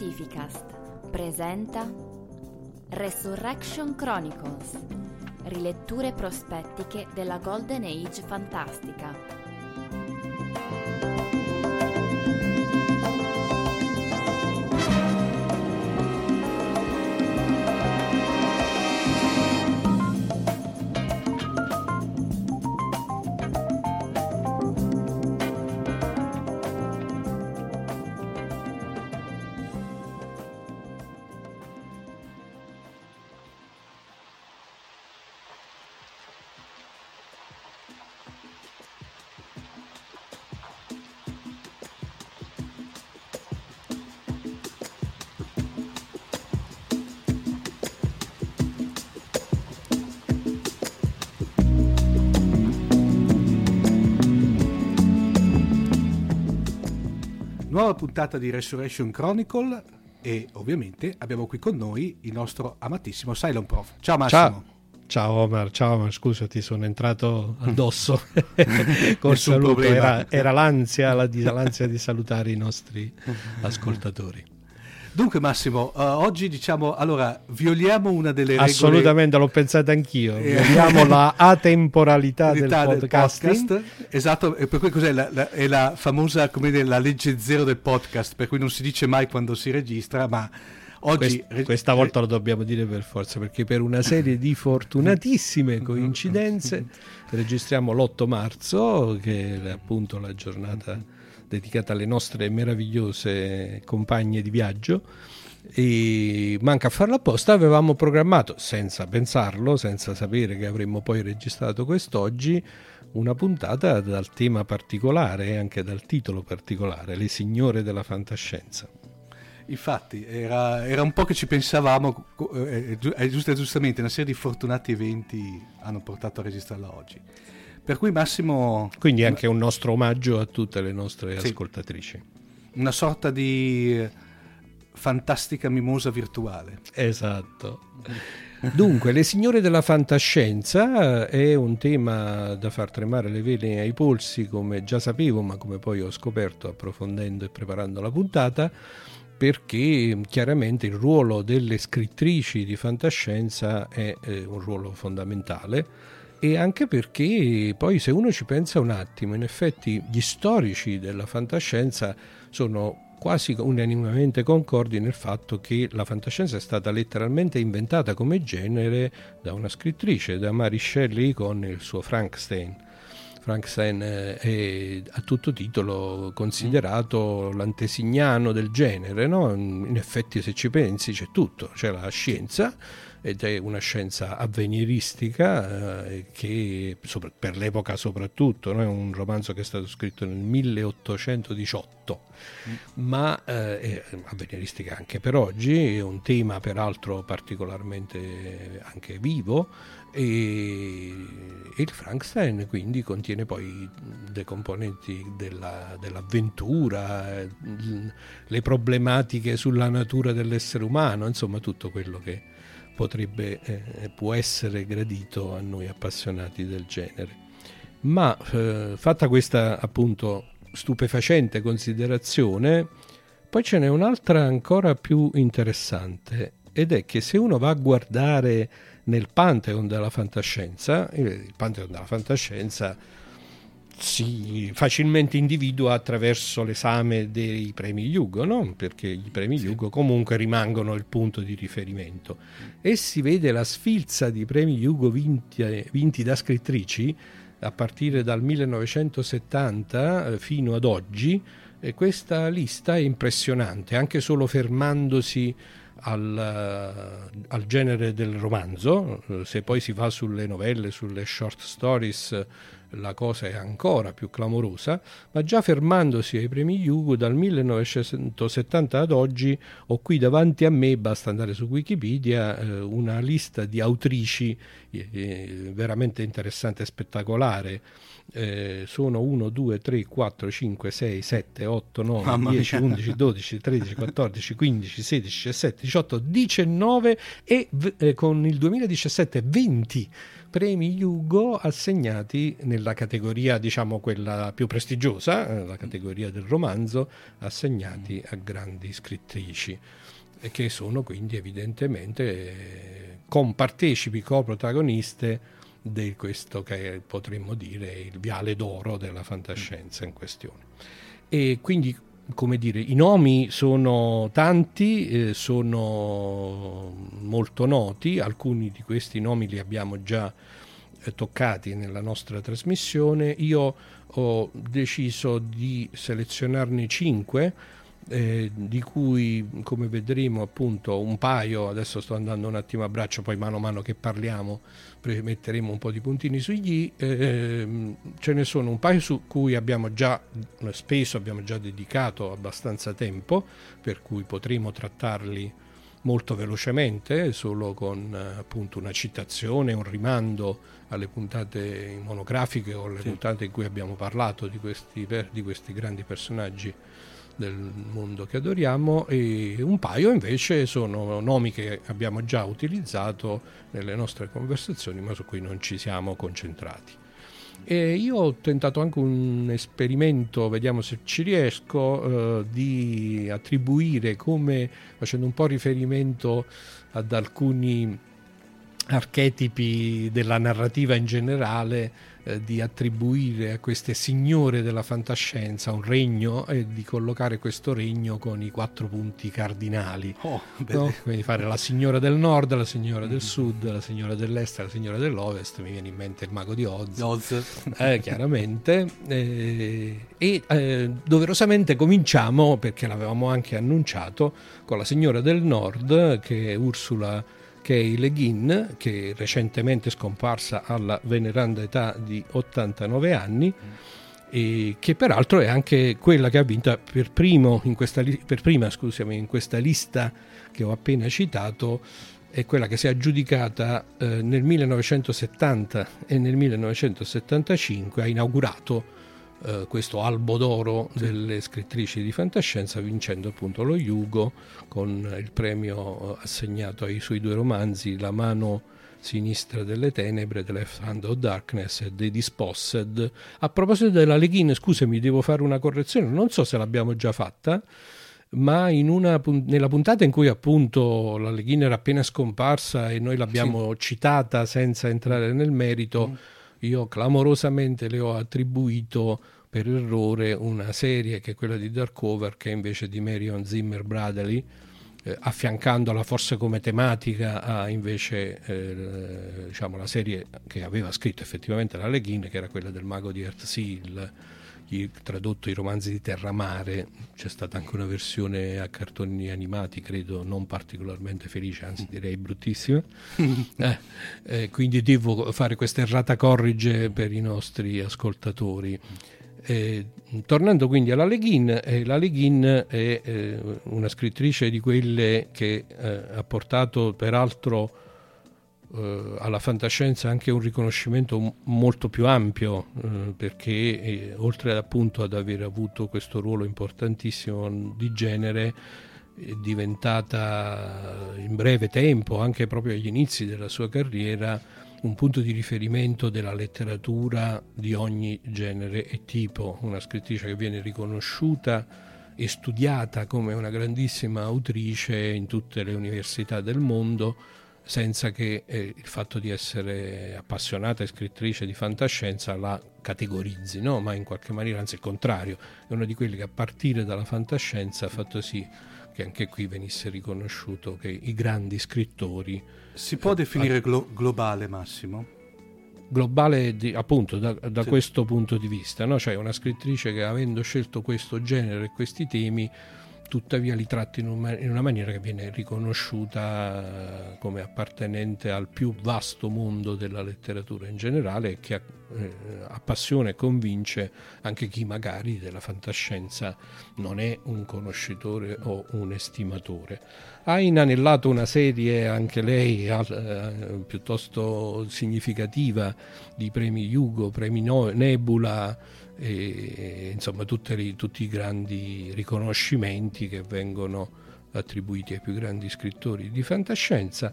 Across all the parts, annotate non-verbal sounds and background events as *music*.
Fantascientificast presenta Resurrection Chronicles Riletture prospettiche della Golden Age fantastica nuova puntata di Resurrection Chronicle e ovviamente abbiamo qui con noi il nostro amatissimo Cylon Prof. Ciao Massimo. Ciao. Ciao Omar, ciao Omar, scusa ti sono entrato addosso *laughs* col saluto, era, era l'ansia, la, l'ansia di salutare i nostri ascoltatori. Dunque Massimo, uh, oggi diciamo, allora, violiamo una delle regole... Assolutamente, l'ho pensato anch'io, eh. violiamo la atemporalità *laughs* del, del podcast. Esatto, e per cui cos'è? La, la, è la famosa, come dire, la legge zero del podcast, per cui non si dice mai quando si registra, ma... Oggi, Quest, questa volta lo dobbiamo dire per forza perché per una serie di fortunatissime *laughs* coincidenze registriamo l'8 marzo che è appunto la giornata dedicata alle nostre meravigliose compagne di viaggio e manca a farlo apposta avevamo programmato senza pensarlo senza sapere che avremmo poi registrato quest'oggi una puntata dal tema particolare e anche dal titolo particolare le signore della fantascienza Infatti, era, era, un po' che ci pensavamo, eh, eh, giusto, giustamente, una serie di fortunati eventi hanno portato a registrarla oggi. Per cui Massimo... Quindi anche un nostro omaggio a tutte le nostre sì, ascoltatrici. Una sorta di fantastica mimosa virtuale. Esatto. Dunque, le signore della fantascienza è un tema da far tremare le vele ai polsi, come già sapevo, ma come poi ho scoperto approfondendo e preparando la puntata, perché chiaramente il ruolo delle scrittrici di fantascienza è eh, un ruolo fondamentale e anche perché poi se uno ci pensa un attimo, in effetti gli storici della fantascienza sono quasi unanimemente concordi nel fatto che la fantascienza è stata letteralmente inventata come genere da una scrittrice, da Mary Shelley con il suo Frankenstein. Frankenstein eh, è a tutto titolo considerato l'antesignano del genere, no? in effetti se ci pensi c'è tutto, c'è la scienza, ed è una scienza avveniristica eh, che per l'epoca soprattutto, no? è un romanzo che è stato scritto nel 1818, mm. ma eh, è avveniristica anche per oggi, è un tema peraltro particolarmente anche vivo e, il Frankenstein quindi contiene poi le componenti della, dell'avventura, le problematiche sulla natura dell'essere umano, insomma tutto quello che potrebbe, eh, può essere gradito a noi appassionati del genere. Ma eh, fatta questa appunto stupefacente considerazione, poi ce n'è un'altra ancora più interessante ed è che se uno va a guardare nel Pantheon della fantascienza, il Pantheon della fantascienza si facilmente individua attraverso l'esame dei premi Hugo, no? perché i premi sì. Hugo comunque rimangono il punto di riferimento. E si vede la sfilza di premi Hugo vinti, vinti da scrittrici a partire dal 1970 eh, fino ad oggi, e questa lista è impressionante, anche solo fermandosi al, eh, al, genere del romanzo, se poi si va sulle novelle, sulle short stories, la cosa è ancora più clamorosa, ma già fermandosi ai premi Hugo dal 1970 ad oggi ho qui davanti a me, basta andare su Wikipedia, eh, una lista di autrici eh, veramente interessante e spettacolare eh, sono 1, 2, 3, 4, 5, 6, 7, 8, 9, Mamma 10, mia. 11, 12, 13, 14, 15, 16, 17, 18, 19 e eh, con il 2017 20 premi Hugo assegnati nella categoria, diciamo quella più prestigiosa, eh, la categoria del romanzo, assegnati a grandi scrittrici che sono quindi evidentemente eh, compartecipi, coprotagoniste di questo che potremmo dire il viale d'oro della fantascienza in questione. E quindi, come dire, i nomi sono tanti, eh, sono molto noti, alcuni di questi nomi li abbiamo già eh, toccati nella nostra trasmissione. Io ho deciso di selezionarne cinque eh, di cui come vedremo appunto un paio, adesso sto andando un attimo a braccio, poi mano a mano che parliamo metteremo un po' di puntini sugli, eh, ce ne sono un paio su cui abbiamo già speso, abbiamo già dedicato abbastanza tempo, per cui potremo trattarli molto velocemente, solo con appunto una citazione, un rimando alle puntate monografiche o alle sì. puntate in cui abbiamo parlato di questi, di questi grandi personaggi del mondo che adoriamo e un paio invece sono nomi che abbiamo già utilizzato nelle nostre conversazioni ma su cui non ci siamo concentrati. E io ho tentato anche un esperimento, vediamo se ci riesco, eh, di attribuire come, facendo un po' riferimento ad alcuni archetipi della narrativa in generale, eh, di attribuire a queste signore della fantascienza un regno e di collocare questo regno con i quattro punti cardinali. Oh, no? Quindi fare la signora del nord, la signora del sud, la signora dell'est, la signora dell'ovest. Mi viene in mente il mago di Oz. Oz. Eh, chiaramente. Eh, e eh, doverosamente cominciamo, perché l'avevamo anche annunciato, con la signora del nord, che è Ursula Le Guin, che recentemente scomparsa alla veneranda età di 89 anni, e che peraltro è anche quella che ha vinto per, questa, per prima scusami, in questa lista che ho appena citato, è quella che si è aggiudicata eh, nel 1970 e nel 1975, ha inaugurato eh, questo albo d'oro delle scrittrici di fantascienza vincendo appunto lo Yugo con il premio eh, assegnato ai suoi due romanzi La mano sinistra delle tenebre, The Left Hand of Darkness e The Dispossed. A proposito della Leghin, scusami, devo fare una correzione, non so se l'abbiamo già fatta, ma una, nella puntata in cui appunto la Leghin era appena scomparsa e noi l'abbiamo sì. citata senza entrare nel merito, mm io clamorosamente le ho attribuito per errore una serie che è quella di Darkover che è invece di Marion Zimmer Bradley eh, affiancandola forse come tematica a invece eh, diciamo, la serie che aveva scritto effettivamente la Leghin, che era quella del mago di Earthseal, tradotto i romanzi di Terramare, c'è stata anche una versione a cartoni animati, credo non particolarmente felice, anzi direi bruttissima. *laughs* eh, eh, quindi devo fare questa errata corrige per i nostri ascoltatori. Eh, tornando quindi alla Leghin, eh, la Leghin è eh, una scrittrice di quelle che eh, ha portato peraltro eh, alla fantascienza anche un riconoscimento molto più ampio, eh, perché oltre appunto ad aver avuto questo ruolo importantissimo di genere, è diventata in breve tempo, anche proprio agli inizi della sua carriera, un punto di riferimento della letteratura di ogni genere e tipo, una scrittrice che viene riconosciuta e studiata come una grandissima autrice in tutte le università del mondo, senza che eh, il fatto di essere appassionata e scrittrice di fantascienza la categorizzi, no? ma in qualche maniera, anzi il contrario, è una di quelle che a partire dalla fantascienza ha fatto sì che anche qui venisse riconosciuto che i grandi scrittori... Si può eh, definire glo- globale, Massimo? Globale di, appunto da, da sì. questo punto di vista, no? cioè una scrittrice che avendo scelto questo genere e questi temi tuttavia li tratti in, un, in, una maniera che viene riconosciuta come appartenente al più vasto mondo della letteratura in generale e che eh, appassiona e convince anche chi magari della fantascienza non è un conoscitore o un estimatore. Ha inanellato una serie, anche lei eh, piuttosto significativa, di premi Hugo, premi no, Nebula, e insomma tutti, tutti i grandi riconoscimenti che vengono attribuiti ai più grandi scrittori di fantascienza.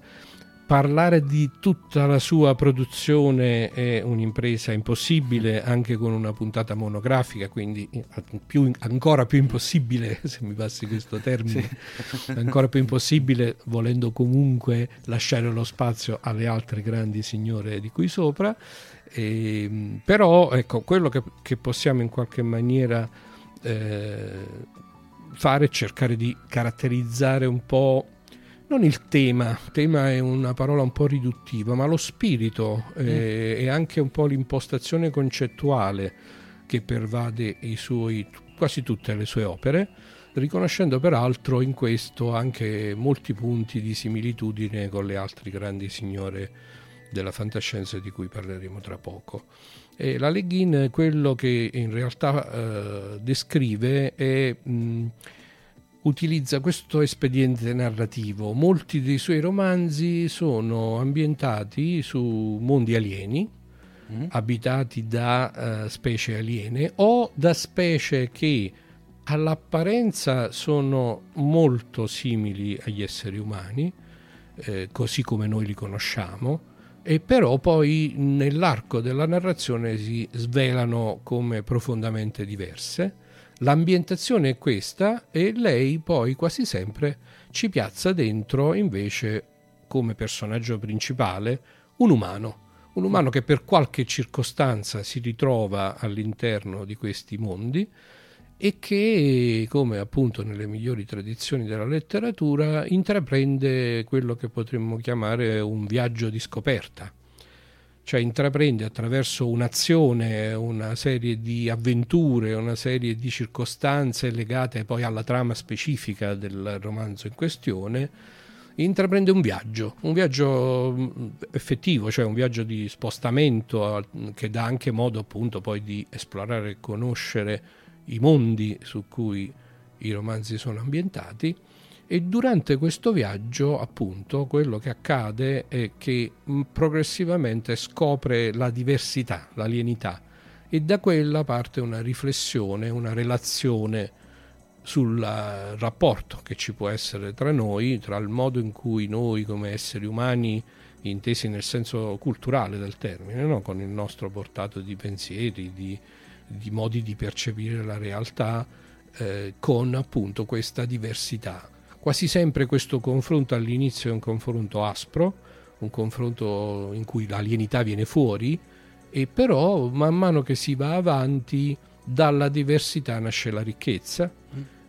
Parlare di tutta la sua produzione è un'impresa impossibile anche con una puntata monografica, quindi più, ancora più impossibile, *laughs* se mi passi questo termine, sì. ancora più impossibile volendo comunque lasciare lo spazio alle altre grandi signore di qui sopra e, ehm, però ecco, quello che, che, possiamo in qualche maniera eh, fare è cercare di caratterizzare un po' non il tema, tema è una parola un po' riduttiva, ma lo spirito mm. eh, e anche un po' l'impostazione concettuale che pervade suoi, quasi tutte le sue opere, riconoscendo peraltro in questo anche molti punti di similitudine con le altre grandi signore della fantascienza di cui parleremo tra poco. E la Leghin quello che in realtà eh, descrive è... Mh, utilizza questo espediente narrativo. Molti dei suoi romanzi sono ambientati su mondi alieni, mm. abitati da uh, specie aliene o da specie che all'apparenza sono molto simili agli esseri umani, eh, così come noi li conosciamo, e però poi nell'arco della narrazione si svelano come profondamente diverse. L'ambientazione è questa e lei poi quasi sempre ci piazza dentro invece come personaggio principale un umano, un umano che per qualche circostanza si ritrova all'interno di questi mondi e che, come appunto nelle migliori tradizioni della letteratura, intraprende quello che potremmo chiamare un viaggio di scoperta, cioè intraprende attraverso un'azione, una serie di avventure, una serie di circostanze legate poi alla trama specifica del romanzo in questione, intraprende un viaggio, un viaggio mm, effettivo, cioè un viaggio di spostamento che dà anche modo appunto poi di esplorare e conoscere i mondi su cui i romanzi sono ambientati e durante questo viaggio appunto quello che accade è che mm, progressivamente scopre la diversità, l'alienità e da quella parte una riflessione, una relazione sul rapporto che ci può essere tra noi, tra il modo in cui noi come esseri umani intesi nel senso culturale del termine, no? con il nostro portato di pensieri, di, di modi di percepire la realtà eh, con appunto questa diversità. Quasi sempre questo confronto all'inizio è un confronto aspro, un confronto in cui l'alienità viene fuori, e però man mano che si va avanti dalla diversità nasce la ricchezza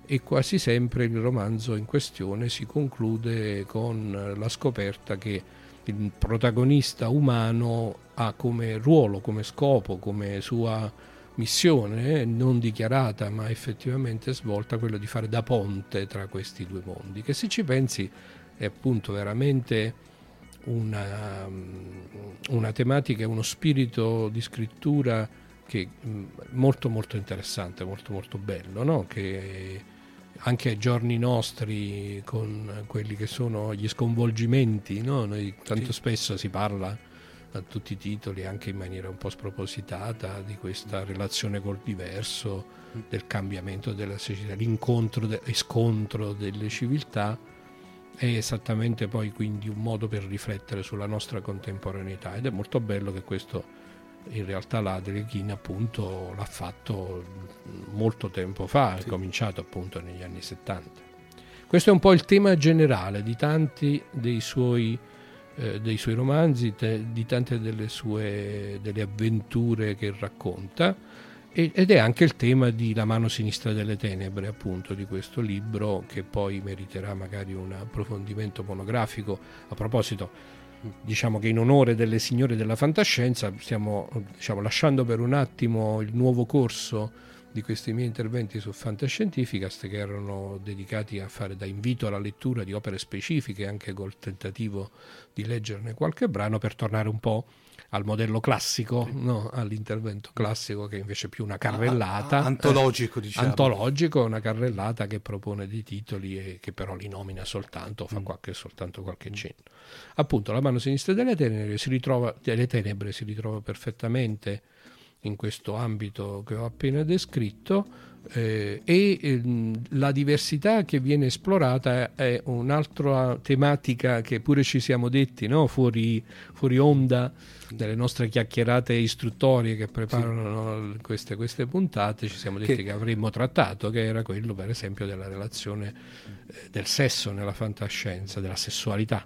e quasi sempre il romanzo in questione si conclude con la scoperta che il protagonista umano ha come ruolo, come scopo, come sua missione non dichiarata ma effettivamente svolta quello di fare da ponte tra questi due mondi, che se ci pensi è appunto veramente una, una tematica e uno spirito di scrittura che mm, molto molto interessante, molto molto bello, no? che anche ai giorni nostri con quelli che sono gli sconvolgimenti, no? Noi tanto sì. spesso si parla a tutti i titoli, anche in maniera un po' spropositata, di questa relazione col diverso, del cambiamento della società, l'incontro e scontro delle civiltà, è esattamente poi quindi un modo per riflettere sulla nostra contemporaneità ed è molto bello che questo in realtà la Deleghin appunto l'ha fatto molto tempo fa, sì. è cominciato appunto negli anni 70. Questo è un po' il tema generale di tanti dei suoi, eh, dei suoi romanzi, te, di tante delle sue delle avventure che racconta ed è anche il tema di La mano sinistra delle tenebre, appunto, di questo libro che poi meriterà magari un approfondimento monografico. A proposito, diciamo che in onore delle signore della fantascienza stiamo diciamo, lasciando per un attimo il nuovo corso di questi miei interventi su Fantascientificast che erano dedicati a fare da invito alla lettura di opere specifiche anche col tentativo di leggerne qualche brano per tornare un po' al modello classico, no? all'intervento classico che invece è più una carrellata. antologico, diciamo. Antologico, una carrellata che propone dei titoli e che però li nomina soltanto, fa mm. qualche, soltanto qualche cenno. Appunto, la mano sinistra delle tenebre si ritrova, delle tenebre si ritrova perfettamente in questo ambito che ho appena descritto eh, e eh, la diversità che viene esplorata è un'altra tematica che pure ci siamo detti no? fuori, fuori onda delle nostre chiacchierate istruttorie che preparano sì. queste, queste, puntate ci siamo detti che... che... avremmo trattato che era quello per esempio della relazione eh, del sesso nella fantascienza della sessualità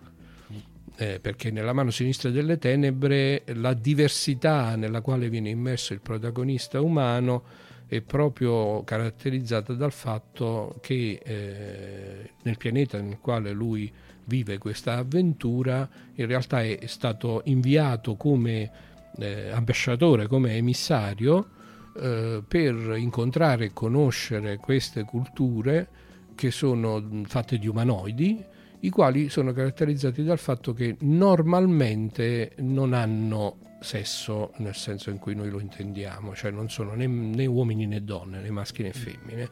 eh, perché nella mano sinistra delle tenebre la diversità nella quale viene immerso il protagonista umano è proprio caratterizzata dal fatto che eh, nel pianeta nel quale lui vive questa avventura in realtà è stato inviato come eh, ambasciatore, come emissario eh, per incontrare e conoscere queste culture che sono fatte di umanoidi i quali sono caratterizzati dal fatto che normalmente non hanno sesso nel senso in cui noi lo intendiamo, cioè non sono né, né uomini né donne, né maschi né femmine,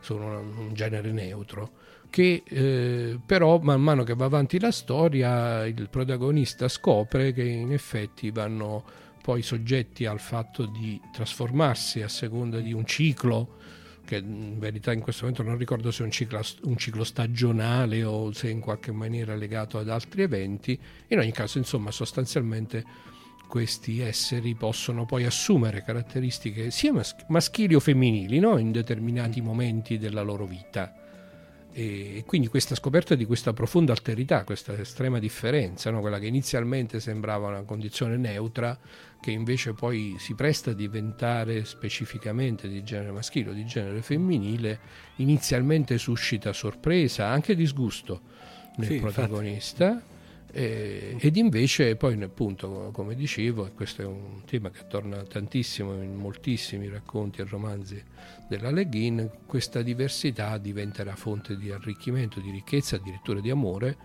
sono un genere neutro, che eh, però man mano che va avanti la storia il protagonista scopre che in effetti vanno poi soggetti al fatto di trasformarsi a seconda di un ciclo che in verità in questo momento non ricordo se è un ciclo, un ciclo, stagionale o se in qualche maniera legato ad altri eventi, in ogni caso insomma sostanzialmente questi esseri possono poi assumere caratteristiche sia maschili o femminili no? in determinati momenti della loro vita. E quindi questa scoperta di questa profonda alterità, questa estrema differenza, no? quella che inizialmente sembrava una condizione neutra, che invece poi si presta a diventare specificamente di genere maschile o di genere femminile, inizialmente suscita sorpresa, anche disgusto nel sì, protagonista. Infatti eh, ed invece poi appunto come dicevo, e questo è un tema che torna tantissimo in moltissimi racconti e romanzi della Le Guin, questa diversità diventerà fonte di arricchimento, di ricchezza, addirittura di amore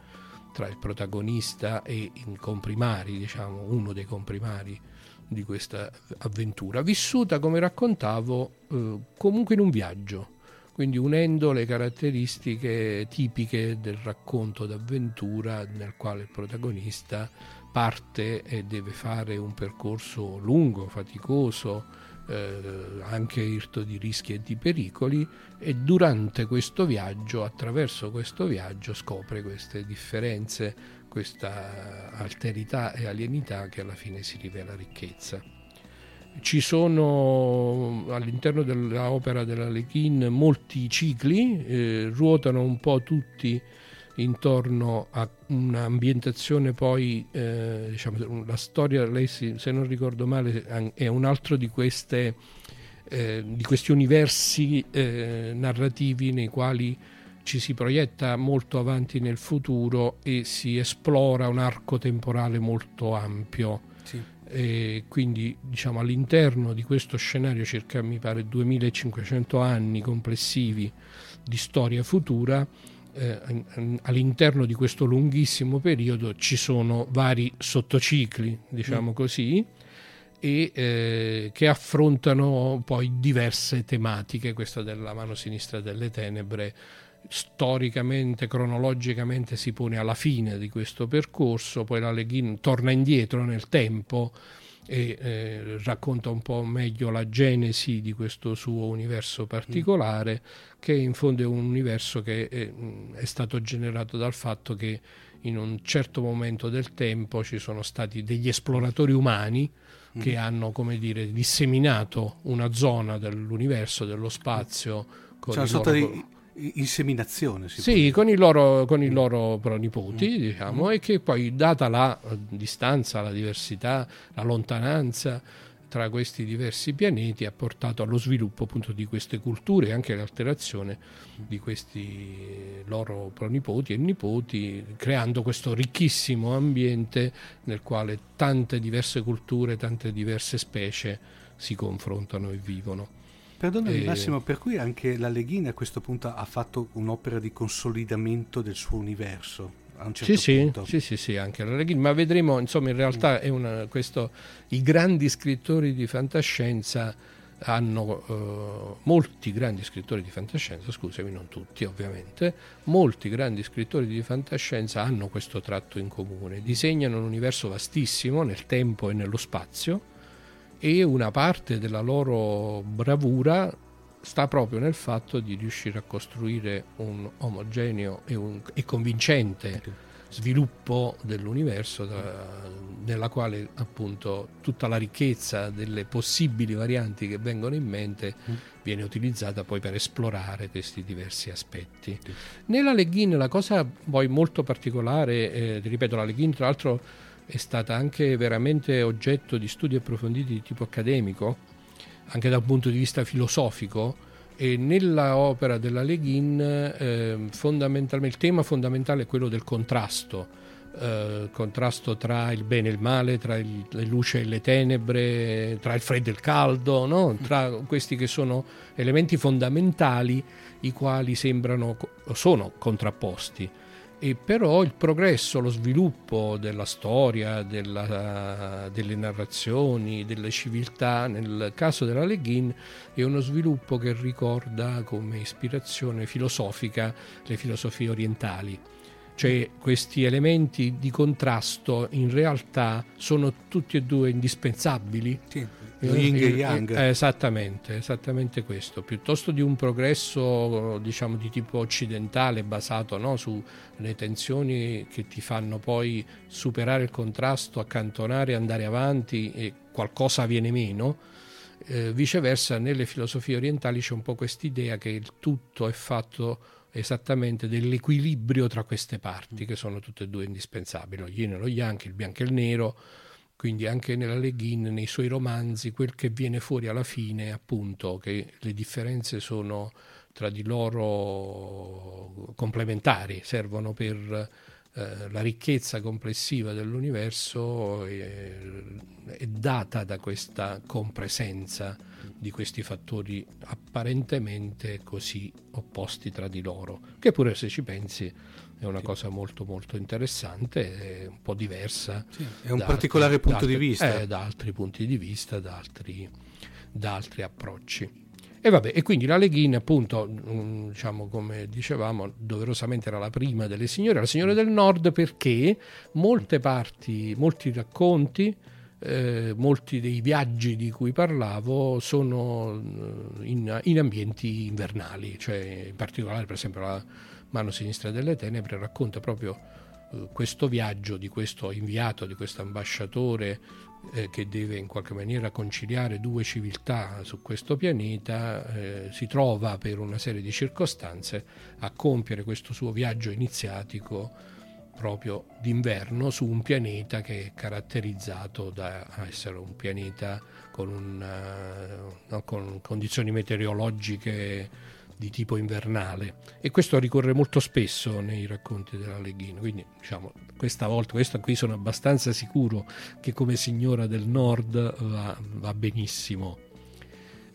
tra il protagonista e i comprimari, diciamo uno dei comprimari di questa avventura, vissuta come raccontavo eh, comunque in un viaggio. Quindi unendo le caratteristiche tipiche del racconto d'avventura nel quale il protagonista parte e deve fare un percorso lungo, faticoso, eh, anche irto di rischi e di pericoli e durante questo viaggio, attraverso questo viaggio, scopre queste differenze, questa alterità e alienità che alla fine si rivela ricchezza. Ci sono all'interno dell'opera della Lechin molti cicli, eh, ruotano un po' tutti intorno a un'ambientazione poi, eh, diciamo, la storia, lei se non ricordo male, è un altro di queste eh, di questi universi eh, narrativi nei quali ci si proietta molto avanti nel futuro e si esplora un arco temporale molto ampio. Sì. E quindi diciamo all'interno di questo scenario circa mi pare 2500 anni complessivi di storia futura eh, all'interno di questo lunghissimo periodo ci sono vari sottocicli diciamo mm. così e eh, che affrontano poi diverse tematiche questa della mano sinistra delle tenebre storicamente, cronologicamente si pone alla fine di questo percorso, poi la Leghin torna indietro nel tempo e eh, racconta un po' meglio la genesi di questo suo universo particolare, mm. che in fondo è un universo che è, è, stato generato dal fatto che in un certo momento del tempo ci sono stati degli esploratori umani che mm. hanno, come dire, disseminato una zona dell'universo, dello spazio. Con cioè, una sorta di inseminazione. sì, con i, loro, con i loro pronipoti, mm. diciamo, mm. e che poi, data la distanza, la diversità, la lontananza tra questi diversi pianeti, ha portato allo sviluppo appunto di queste culture e anche all'alterazione di questi loro pronipoti e nipoti, creando questo ricchissimo ambiente nel quale tante diverse culture, tante diverse specie si confrontano e vivono. Perdonami e... Massimo, per cui anche la Leghina a questo punto ha fatto un'opera di consolidamento del suo universo. A un certo sì, sì, sì, sì, anche la Leghina, ma vedremo, insomma, in realtà è una, questo, i grandi scrittori di fantascienza hanno eh, molti grandi scrittori di fantascienza, scusami, non tutti ovviamente, molti grandi scrittori di fantascienza hanno questo tratto in comune, disegnano un universo vastissimo nel tempo e nello spazio e una parte della loro bravura sta proprio nel fatto di riuscire a costruire un omogeneo e, un, e convincente sviluppo dell'universo da, nella quale appunto tutta la ricchezza delle possibili varianti che vengono in mente mm. viene utilizzata poi per esplorare questi diversi aspetti. Sì. Nella Leggin la cosa poi molto particolare, eh, ripeto la Leggin tra l'altro è stata anche veramente oggetto di studi approfonditi di tipo accademico, anche da un punto di vista filosofico, e nella opera della Leghin eh, il tema fondamentale è quello del contrasto, eh, contrasto tra il bene e il male, tra il, le luce e le tenebre, tra il freddo e il caldo, no? tra questi che sono elementi fondamentali i quali sembrano sono contrapposti e però il progresso, lo sviluppo della storia, della, delle narrazioni, delle civiltà, nel caso della Le Guin, è uno sviluppo che ricorda come ispirazione filosofica le filosofie orientali. Cioè questi elementi di contrasto in realtà sono tutti e due indispensabili. Sì Yin e Yang. Eh, esattamente, esattamente questo. Piuttosto di un progresso diciamo, di tipo occidentale basato no, sulle tensioni che ti fanno poi superare il contrasto, accantonare, andare avanti e qualcosa viene meno, eh, viceversa nelle filosofie orientali c'è un po' quest'idea che il tutto è fatto esattamente dell'equilibrio tra queste parti che sono tutte e due indispensabili, lo yin e lo yang, il bianco e il nero, quindi anche nella Le Guin, nei suoi romanzi, quel che viene fuori alla fine è appunto che le differenze sono tra di loro complementari, servono per eh, la ricchezza complessiva dell'universo è, è data da questa compresenza di questi fattori apparentemente così opposti tra di loro, che pure se ci pensi è una cosa molto molto interessante, un po' diversa. Sì, è un particolare altri, punto di vista. Eh, da altri punti di vista, da altri, da altri approcci. E vabbè, e quindi la Leghina, appunto, mm, diciamo come dicevamo, doverosamente era la prima delle signore, la signora del nord perché molte parti, molti racconti, eh, molti dei viaggi di cui parlavo sono eh, in, in ambienti invernali, cioè in particolare per esempio la Mano sinistra delle tenebre racconta proprio eh, questo viaggio di questo inviato, di questo ambasciatore eh, che deve in qualche maniera conciliare due civiltà su questo pianeta, eh, si trova per una serie di circostanze a compiere questo suo viaggio iniziatico proprio d'inverno su un pianeta che è caratterizzato da essere un pianeta con, una, no, con condizioni meteorologiche di tipo invernale. E questo ricorre molto spesso nei racconti della Leghina quindi diciamo questa volta questo qui sono abbastanza sicuro che come signora del nord va, va benissimo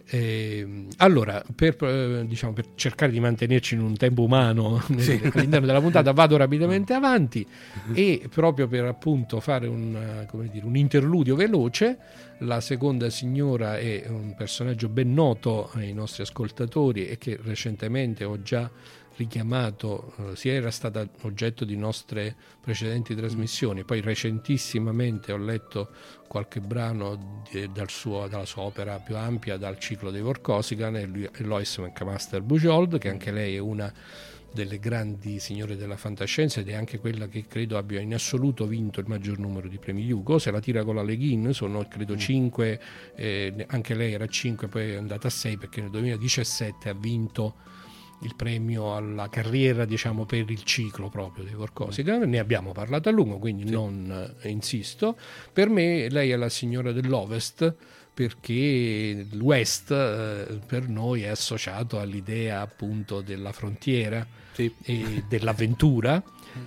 eh, allora, per, eh, diciamo, per, cercare di mantenerci in un tempo umano *laughs* sì. all'interno della puntata, vado rapidamente avanti. E proprio per appunto fare un, dire, un, interludio veloce, la seconda signora è un personaggio ben noto ai nostri ascoltatori e che recentemente ho già richiamato, eh, sia era stata oggetto di nostre precedenti trasmissioni, poi recentissimamente ho letto qualche brano di, dal suo, dalla sua opera più ampia, dal ciclo dei Vorkosigan, e Lois McMaster Bujold, che anche lei è una delle grandi signore della fantascienza ed è anche quella che credo abbia in assoluto vinto il maggior numero di premi Hugo. Se la tira con la Leghin sono credo 5, mm. eh, anche lei era 5, poi è andata a 6 perché nel 2017 ha vinto il premio alla carriera diciamo per il ciclo proprio di Vorkosigan ne abbiamo parlato a lungo quindi sì. non eh, insisto per me lei è la signora dell'Ovest perché l'West eh, per noi è associato all'idea appunto della frontiera sì. e dell'avventura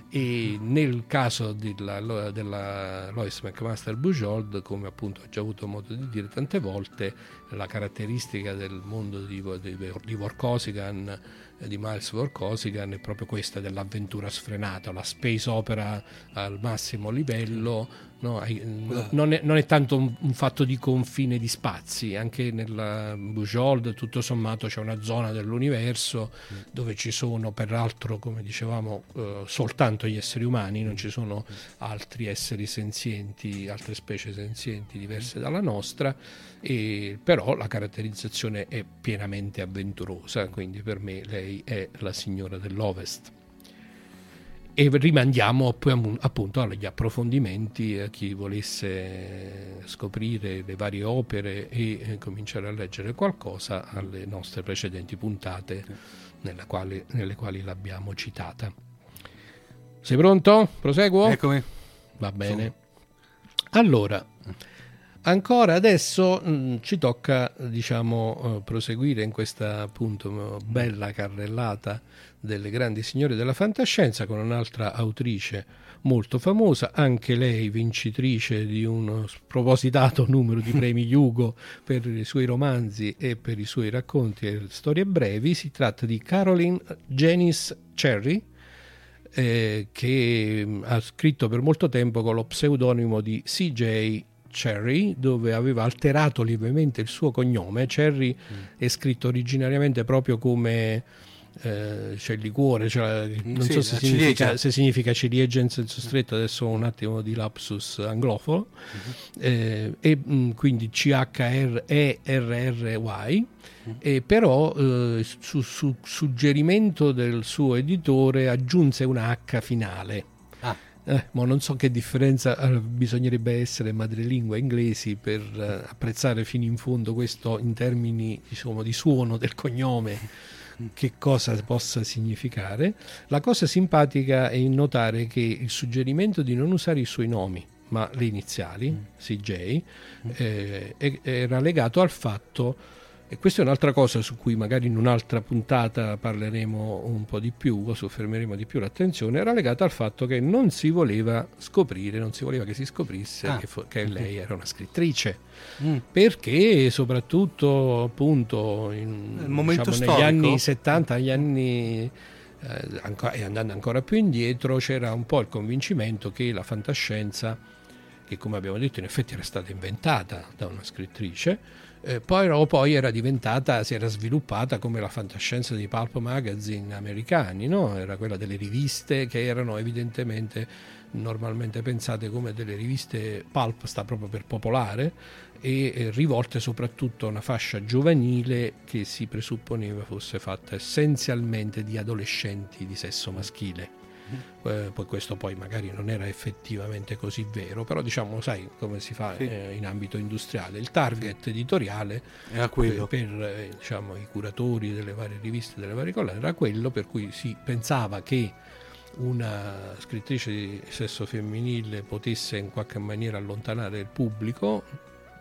e nel caso della, della Lois McMaster Bujold come appunto ho già avuto modo di dire tante volte la caratteristica del mondo di, di, di Vorkosigan di Miles Vorkosigan è proprio questa dell'avventura sfrenata, la space opera al massimo livello, no? non, è, non, è, tanto un, un, fatto di confine di spazi, anche nella Bujold tutto sommato c'è una zona dell'universo mm. dove ci sono peraltro, come dicevamo, eh, soltanto gli esseri umani, non ci sono altri esseri senzienti, altre specie senzienti diverse dalla nostra, e, però la caratterizzazione è pienamente avventurosa, quindi per me lei è la signora dell'Ovest e rimandiamo appunto agli approfondimenti a chi volesse scoprire le varie opere e eh, cominciare a leggere qualcosa alle nostre precedenti puntate nelle quali, nelle quali l'abbiamo citata. Sei pronto? Proseguo? Eccomi. Va bene. Allora, Ancora adesso mh, mm, ci tocca diciamo, uh, proseguire in questa appunto bella carrellata delle grandi signore della fantascienza con un'altra autrice molto famosa, anche lei vincitrice di uno spropositato numero di *laughs* premi Hugo per i suoi romanzi e per i suoi racconti e storie brevi. Si tratta di Caroline Janice Cherry, eh, che mm, ha scritto per molto tempo con lo pseudonimo di CJ Cherry, dove aveva alterato lievemente il suo cognome. Cherry mm. è scritto originariamente proprio come eh, c'è il liquore, cioè, non sì, so se significa, se significa, ciliegia in senso stretto, adesso un attimo di lapsus anglofono, uh-huh. eh, e mh, mm, quindi C-H-R-E-R-R-Y, uh-huh. e però eh, su, su, suggerimento del suo editore aggiunse una H finale. Ah. Eh, ma non so che differenza eh, bisognerebbe essere madrelingua inglesi per eh, apprezzare fino in fondo questo in termini diciamo, di suono del cognome che cosa possa significare. La cosa simpatica è notare che il suggerimento di non usare i suoi nomi, ma le iniziali, mm. CJ, eh, era legato al fatto e questa è un'altra cosa su cui magari in un'altra puntata parleremo un po' di più, o soffermeremo di più l'attenzione, era legata al fatto che non si voleva scoprire, non si voleva che si scoprisse ah. che, fo- che, lei era una scrittrice. Mm. Perché soprattutto appunto in, diciamo, negli anni 70, negli anni eh, e andando ancora più indietro, c'era un po' il convincimento che la fantascienza, che come abbiamo detto in effetti era stata inventata da una scrittrice, eh, poi, poi, era diventata, si era sviluppata come la fantascienza dei pulp magazine americani, no? era quella delle riviste che erano evidentemente normalmente pensate come delle riviste pulp, sta proprio per popolare, e eh, rivolte soprattutto a una fascia giovanile che si presupponeva fosse fatta essenzialmente di adolescenti di sesso maschile eh, poi questo poi magari non era effettivamente così vero, però diciamo, sai come si fa sì. eh, in ambito industriale, il target editoriale era quello. per, per eh, diciamo, i curatori delle varie riviste, delle varie collane, era quello per cui si pensava che una scrittrice di sesso femminile potesse in qualche maniera allontanare il pubblico,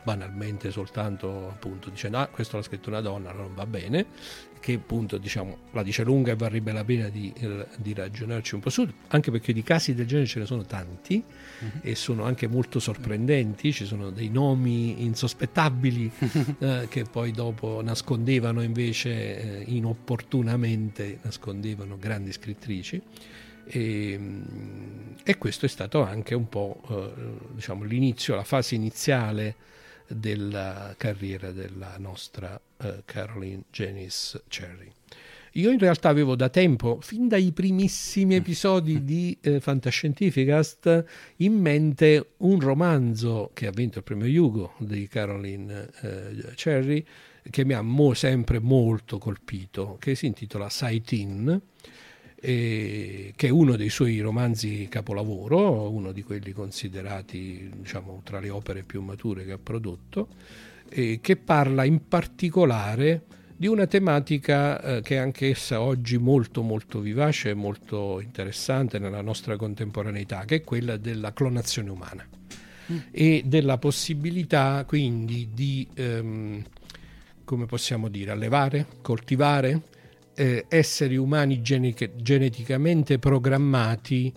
banalmente soltanto appunto dicendo ah questo l'ha scritto una donna, non va bene, che appunto diciamo la dice lunga e varrebbe la pena di, eh, di, ragionarci un po' su, anche perché di casi del genere ce ne sono tanti uh-huh. e sono anche molto sorprendenti, ci sono dei nomi insospettabili *laughs* eh, che poi dopo nascondevano invece eh, inopportunamente, nascondevano grandi scrittrici. E, e, questo è stato anche un po' eh, diciamo, l'inizio, la fase iniziale della carriera della nostra uh, Caroline Janice Cherry. Io in realtà avevo da tempo, fin dai primissimi episodi di eh, Fantascientificast, in mente un romanzo che ha vinto il premio Hugo di Caroline eh, Cherry, che mi ha mo- sempre molto colpito, che si intitola Sight In eh, che è uno dei suoi romanzi capolavoro, uno di quelli considerati diciamo, tra le opere più mature che ha prodotto, eh, che parla in particolare di una tematica eh, che è anch'essa oggi molto molto vivace e molto interessante nella nostra contemporaneità, che è quella della clonazione umana mm. e della possibilità quindi di, ehm, come possiamo dire, allevare, coltivare, eh, esseri umani gene- geneticamente programmati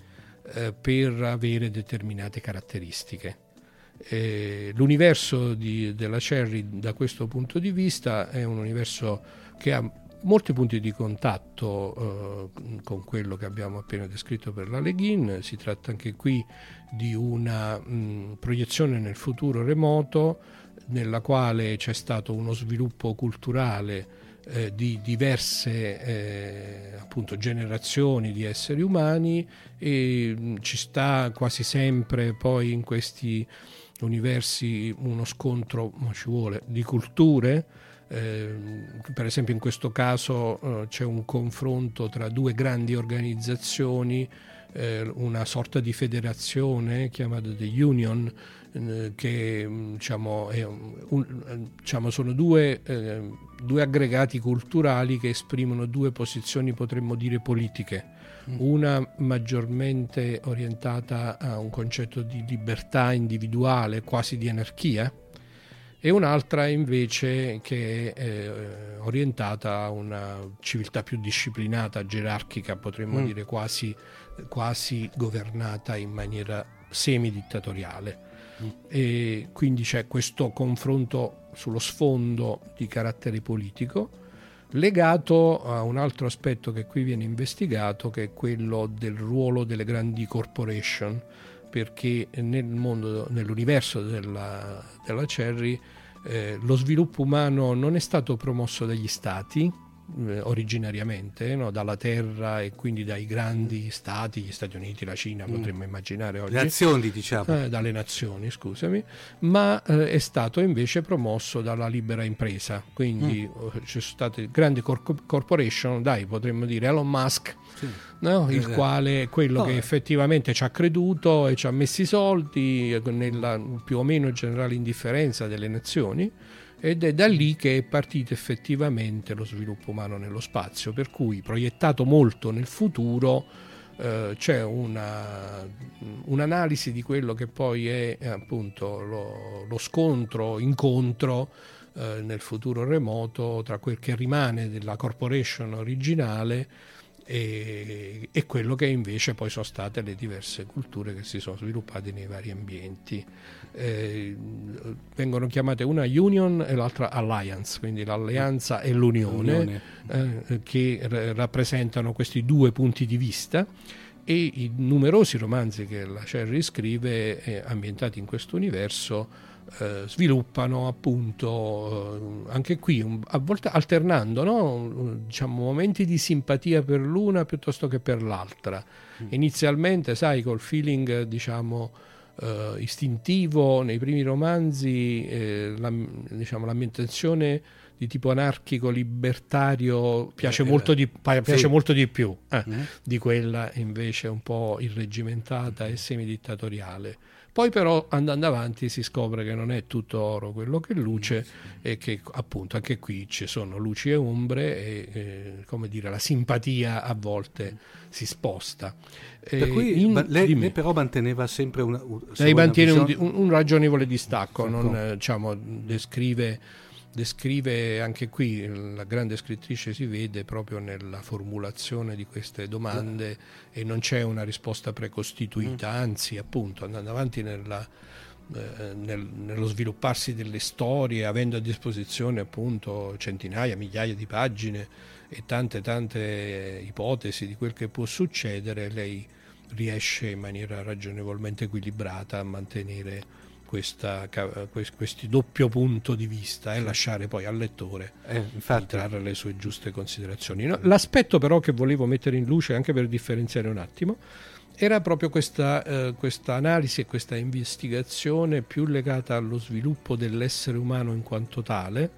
eh, per avere determinate caratteristiche. Eh, l'universo di, della Cherry da questo punto di vista è un universo che ha molti punti di contatto eh, con quello che abbiamo appena descritto per la Leghin, si tratta anche qui di una mh, proiezione nel futuro remoto nella quale c'è stato uno sviluppo culturale eh, di diverse eh, appunto, generazioni di esseri umani e mm, ci sta quasi sempre poi in questi universi uno scontro, ci vuole, di culture. Eh, per esempio in questo caso eh, c'è un confronto tra due grandi organizzazioni, eh, una sorta di federazione chiamata The Union, che mm, diciamo, un, diciamo, sono due, eh, due, aggregati culturali che esprimono due posizioni, potremmo dire, politiche. Mm. Una maggiormente orientata a un concetto di libertà individuale, quasi di anarchia, e un'altra invece che è eh, orientata a una civiltà più disciplinata, gerarchica, potremmo mm. dire quasi, quasi governata in maniera semidittatoriale. E quindi c'è questo confronto sullo sfondo di carattere politico legato a un altro aspetto che qui viene investigato che è quello del ruolo delle grandi corporation perché nel mondo, nell'universo della, della Cherry eh, lo sviluppo umano non è stato promosso dagli stati eh, originariamente no? dalla terra e quindi dai grandi stati, gli Stati Uniti, la Cina, mm. potremmo immaginare oggi. Nazioni, diciamo. Eh, dalle nazioni, scusami, ma eh, è stato invece promosso dalla libera impresa, quindi mm. Eh, ci sono state grandi cor- corporation, dai, potremmo dire Elon Musk, sì. no? il esatto. quale è quello no, che effettivamente ci ha creduto e ci ha messo i soldi nella più o meno generale indifferenza delle nazioni ed è da lì che è partito effettivamente lo sviluppo umano nello spazio, per cui proiettato molto nel futuro eh, c'è una, un'analisi di quello che poi è appunto lo, lo scontro, incontro eh, nel futuro remoto tra quel che rimane della corporation originale e, e, quello che invece poi sono state le diverse culture che si sono sviluppate nei vari ambienti. Eh, vengono chiamate una union e l'altra alliance, quindi l'alleanza e l'unione, eh, che r- rappresentano questi due punti di vista e i numerosi romanzi che la Cherry scrive eh, ambientati in questo universo eh, sviluppano appunto eh, anche qui a volte alternando no? diciamo, momenti di simpatia per l'una piuttosto che per l'altra. Mm. Inizialmente, sai, col feeling diciamo eh, istintivo nei primi romanzi, eh, la, diciamo, l'ambientazione di tipo anarchico libertario piace, eh, molto, di, piace sì. molto di più mm. di quella invece un po' irreggimentata e semidittatoriale Poi però andando avanti si scopre che non è tutto oro quello che luce e che appunto anche qui ci sono luci e ombre e eh, come dire la simpatia a volte si sposta. Per cui in, lei, lei, però manteneva sempre una... Lei mantiene una un, un, ragionevole distacco, non eh, diciamo, descrive descrive anche qui la grande scrittrice si vede proprio nella formulazione di queste domande e non c'è una risposta precostituita, mm. anzi appunto andando avanti nella, eh, nel, nello svilupparsi delle storie, avendo a disposizione appunto centinaia, migliaia di pagine e tante tante ipotesi di quel che può succedere, lei riesce in maniera ragionevolmente equilibrata a mantenere questa, questo doppio punto di vista e lasciare poi al lettore eh, trarre le sue giuste considerazioni. No, l'aspetto però che volevo mettere in luce, anche per differenziare un attimo, era proprio questa, eh, questa analisi e questa investigazione più legata allo sviluppo dell'essere umano in quanto tale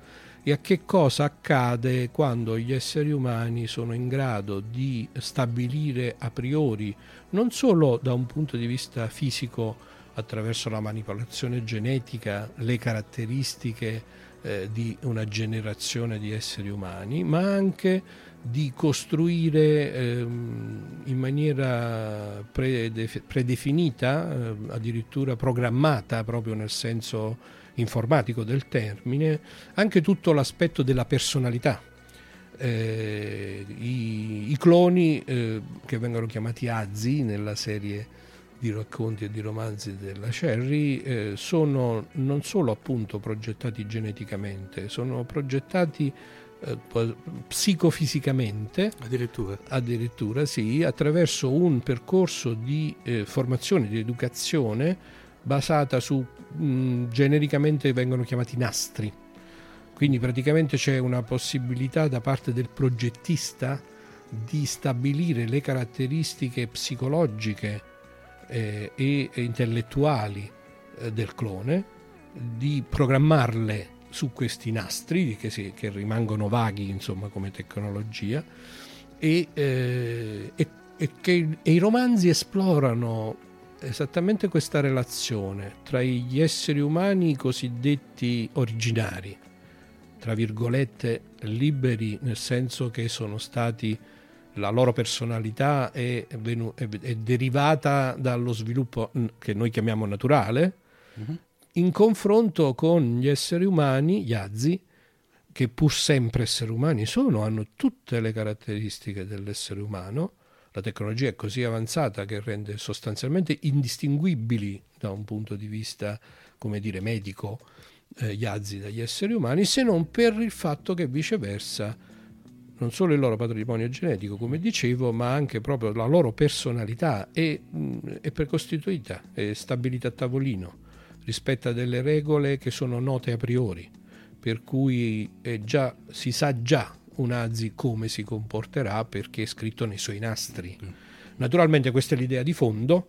e a che cosa accade quando gli esseri umani sono in grado di stabilire a priori, non solo da un punto di vista fisico, attraverso la manipolazione genetica le caratteristiche eh, di una generazione di esseri umani, ma anche di costruire ehm, in maniera predef- predefinita, eh, addirittura programmata proprio nel senso informatico del termine, anche tutto l'aspetto della personalità. Eh, i, i, cloni eh, che vengono chiamati Azzi nella serie di racconti e di romanzi della Cherry eh, sono non solo appunto progettati geneticamente, sono progettati eh, psicofisicamente addirittura. addirittura sì, attraverso un percorso di eh, formazione, di educazione basata su mh, genericamente vengono chiamati nastri. Quindi praticamente c'è una possibilità da parte del progettista di stabilire le caratteristiche psicologiche eh, e intellettuali eh, del clone, di programmarle su questi nastri che, si, che rimangono vaghi insomma, come tecnologia e, eh, e, e che e i romanzi esplorano esattamente questa relazione tra gli esseri umani cosiddetti originari, tra virgolette liberi nel senso che sono stati la loro personalità è, venu- è, è, derivata dallo sviluppo che noi chiamiamo naturale, uh-huh. in confronto con gli esseri umani, gli azzi, che pur sempre esseri umani sono, hanno tutte le caratteristiche dell'essere umano. La tecnologia è così avanzata che rende sostanzialmente indistinguibili da un punto di vista, come dire, medico, eh, gli azzi dagli esseri umani, se non per il fatto che viceversa non solo il loro patrimonio genetico, come dicevo, ma anche proprio la loro personalità è, è precostituita, è stabilita a tavolino, rispetto a delle regole che sono note a priori, per cui già, si sa già un Azi come si comporterà perché è scritto nei suoi nastri. Mm. Naturalmente questa è l'idea di fondo,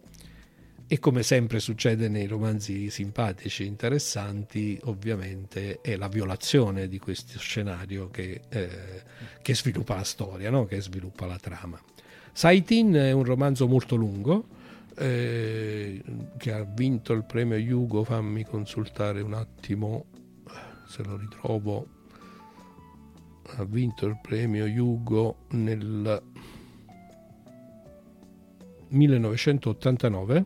e come sempre succede nei romanzi simpatici e interessanti, ovviamente è la violazione di questo scenario che, eh, che sviluppa la storia, no? che sviluppa la trama. Saitin è un romanzo molto lungo eh, che ha vinto il premio Hugo, fammi consultare un attimo se lo ritrovo. Ha vinto il premio Hugo nel 1989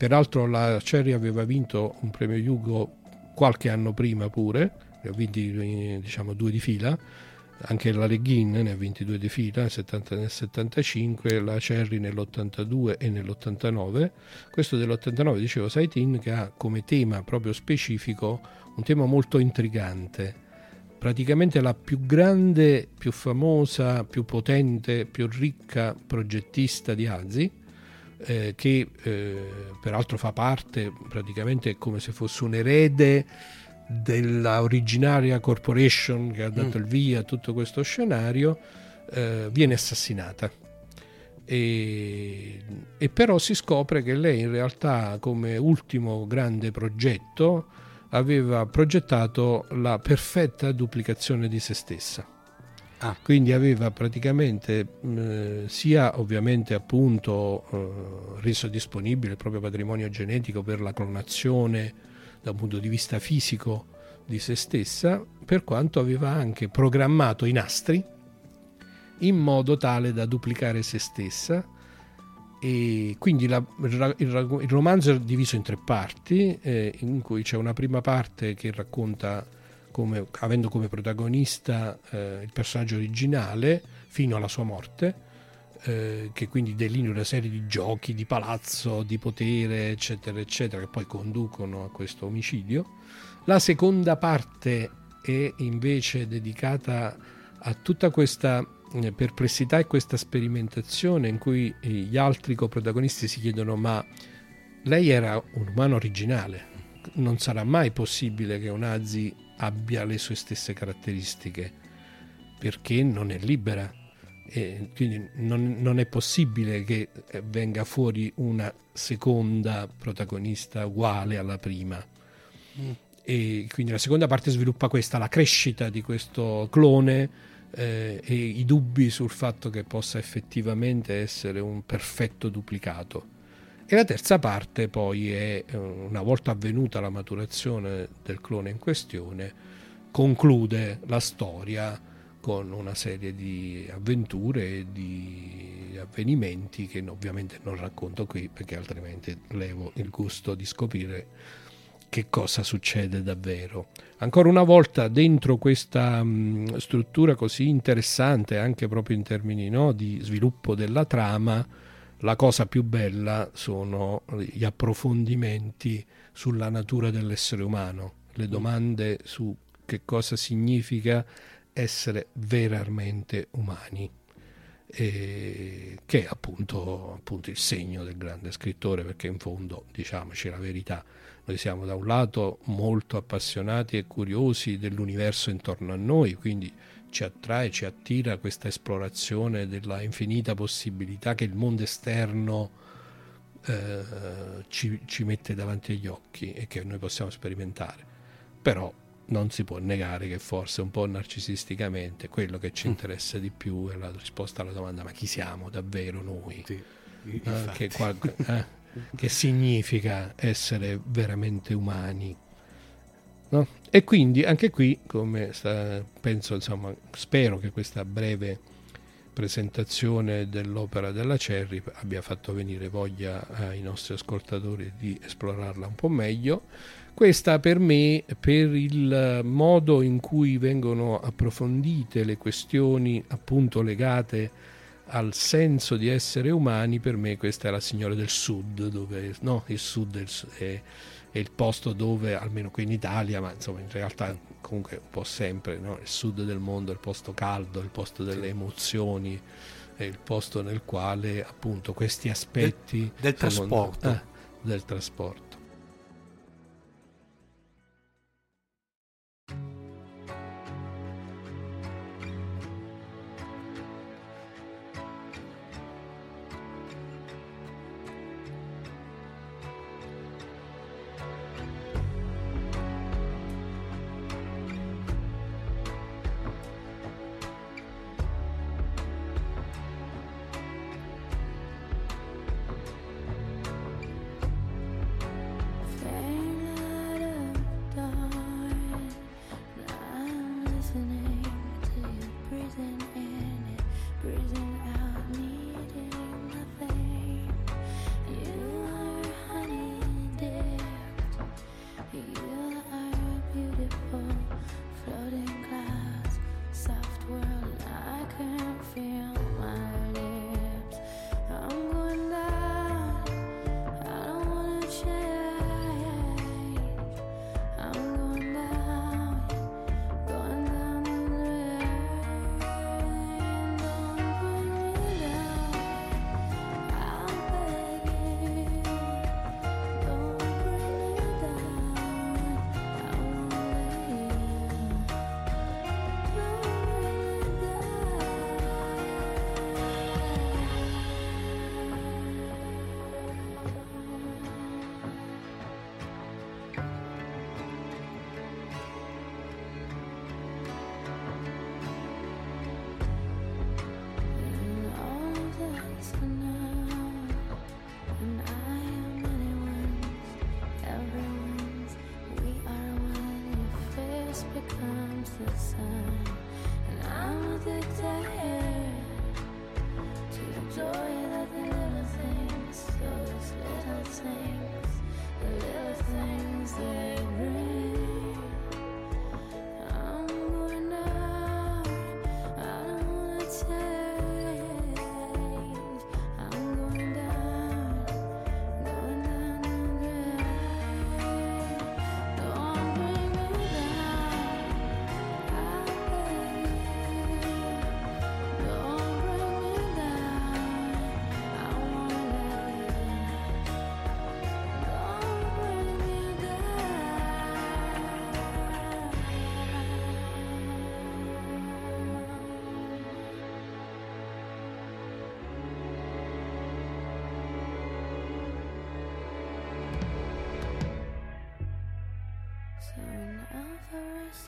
Peraltro la Cherry aveva vinto un premio Hugo qualche anno prima pure, ne ha vinti diciamo due di fila, anche la Leguin ne ha vinti due di fila nel, 70, nel 75, la Cherry nell'82 e nell'89. Questo dell'89 dicevo Saitin che ha come tema proprio specifico un tema molto intrigante, praticamente la più grande, più famosa, più potente, più ricca progettista di Azi eh, che eh, peraltro fa parte praticamente come se fosse un erede della originaria corporation che ha dato mm. il via a tutto questo scenario, eh, viene assassinata. E, e, però si scopre che lei in realtà come ultimo grande progetto aveva progettato la perfetta duplicazione di se stessa Ah. Quindi aveva praticamente mh, sia ovviamente appunto eh, reso disponibile il proprio patrimonio genetico per la clonazione da un punto di vista fisico di se stessa, per quanto aveva anche programmato i nastri in modo tale da duplicare se stessa e quindi la, il, il, romanzo è diviso in tre parti eh, in cui c'è una prima parte che racconta come, avendo come protagonista eh, il personaggio originale fino alla sua morte eh, che quindi delinea una serie di giochi di palazzo, di potere eccetera eccetera che poi conducono a questo omicidio. La seconda parte è invece dedicata a tutta questa eh, perplessità e questa sperimentazione in cui gli altri coprotagonisti si chiedono ma lei era un umano originale, non sarà mai possibile che un Azi abbia le sue stesse caratteristiche perché non è libera e quindi non, non, è possibile che eh, venga fuori una seconda protagonista uguale alla prima. Mm. E quindi la seconda parte sviluppa questa, la crescita di questo clone eh, e i dubbi sul fatto che possa effettivamente essere un perfetto duplicato. E la terza parte poi è, eh, una volta avvenuta la maturazione del clone in questione, conclude la storia con una serie di avventure e di avvenimenti che ovviamente non racconto qui perché altrimenti levo il gusto di scoprire che cosa succede davvero. Ancora una volta dentro questa mh, struttura così interessante, anche proprio in termini no, di sviluppo della trama, la cosa più bella sono gli approfondimenti sulla natura dell'essere umano, le mm. domande su che cosa significa essere veramente umani, che è appunto, appunto il segno del grande scrittore, perché in fondo, diciamoci la verità, noi siamo da un lato molto appassionati e curiosi dell'universo intorno a noi, quindi ci attrae, ci attira questa esplorazione della infinita possibilità che il mondo esterno eh, ci, ci mette davanti agli occhi e che noi possiamo sperimentare. Però non si può negare che forse un po' narcisisticamente quello che ci mm. interessa di più è la risposta alla domanda ma chi siamo davvero noi? Sì, eh, che, qua, eh, che significa essere veramente umani. No? E quindi anche qui, come sta, penso, insomma, spero che questa breve presentazione dell'opera della Cerri abbia fatto venire voglia ai nostri ascoltatori di esplorarla un po' meglio. Questa per me, per il modo in cui vengono approfondite le questioni appunto legate al senso di essere umani, per me questa è la signora del sud, dove no, il sud è è, il, posto dove, almeno qui in Italia, ma insomma in realtà comunque un po' sempre, no? il sud del mondo è il posto caldo, il posto delle emozioni, è il posto nel quale appunto questi aspetti del, del trasporto. Eh, del trasporto.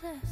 Yes.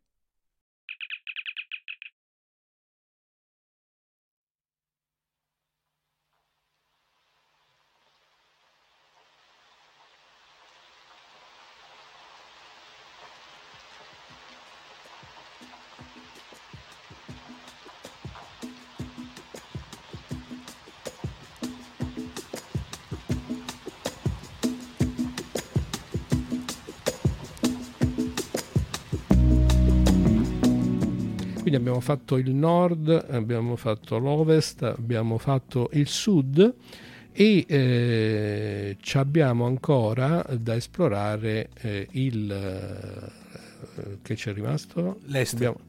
abbiamo fatto il nord, abbiamo fatto l'ovest, abbiamo fatto il sud e eh, abbiamo ancora da esplorare eh, il eh, che c'è rimasto? L'est. Abbiamo,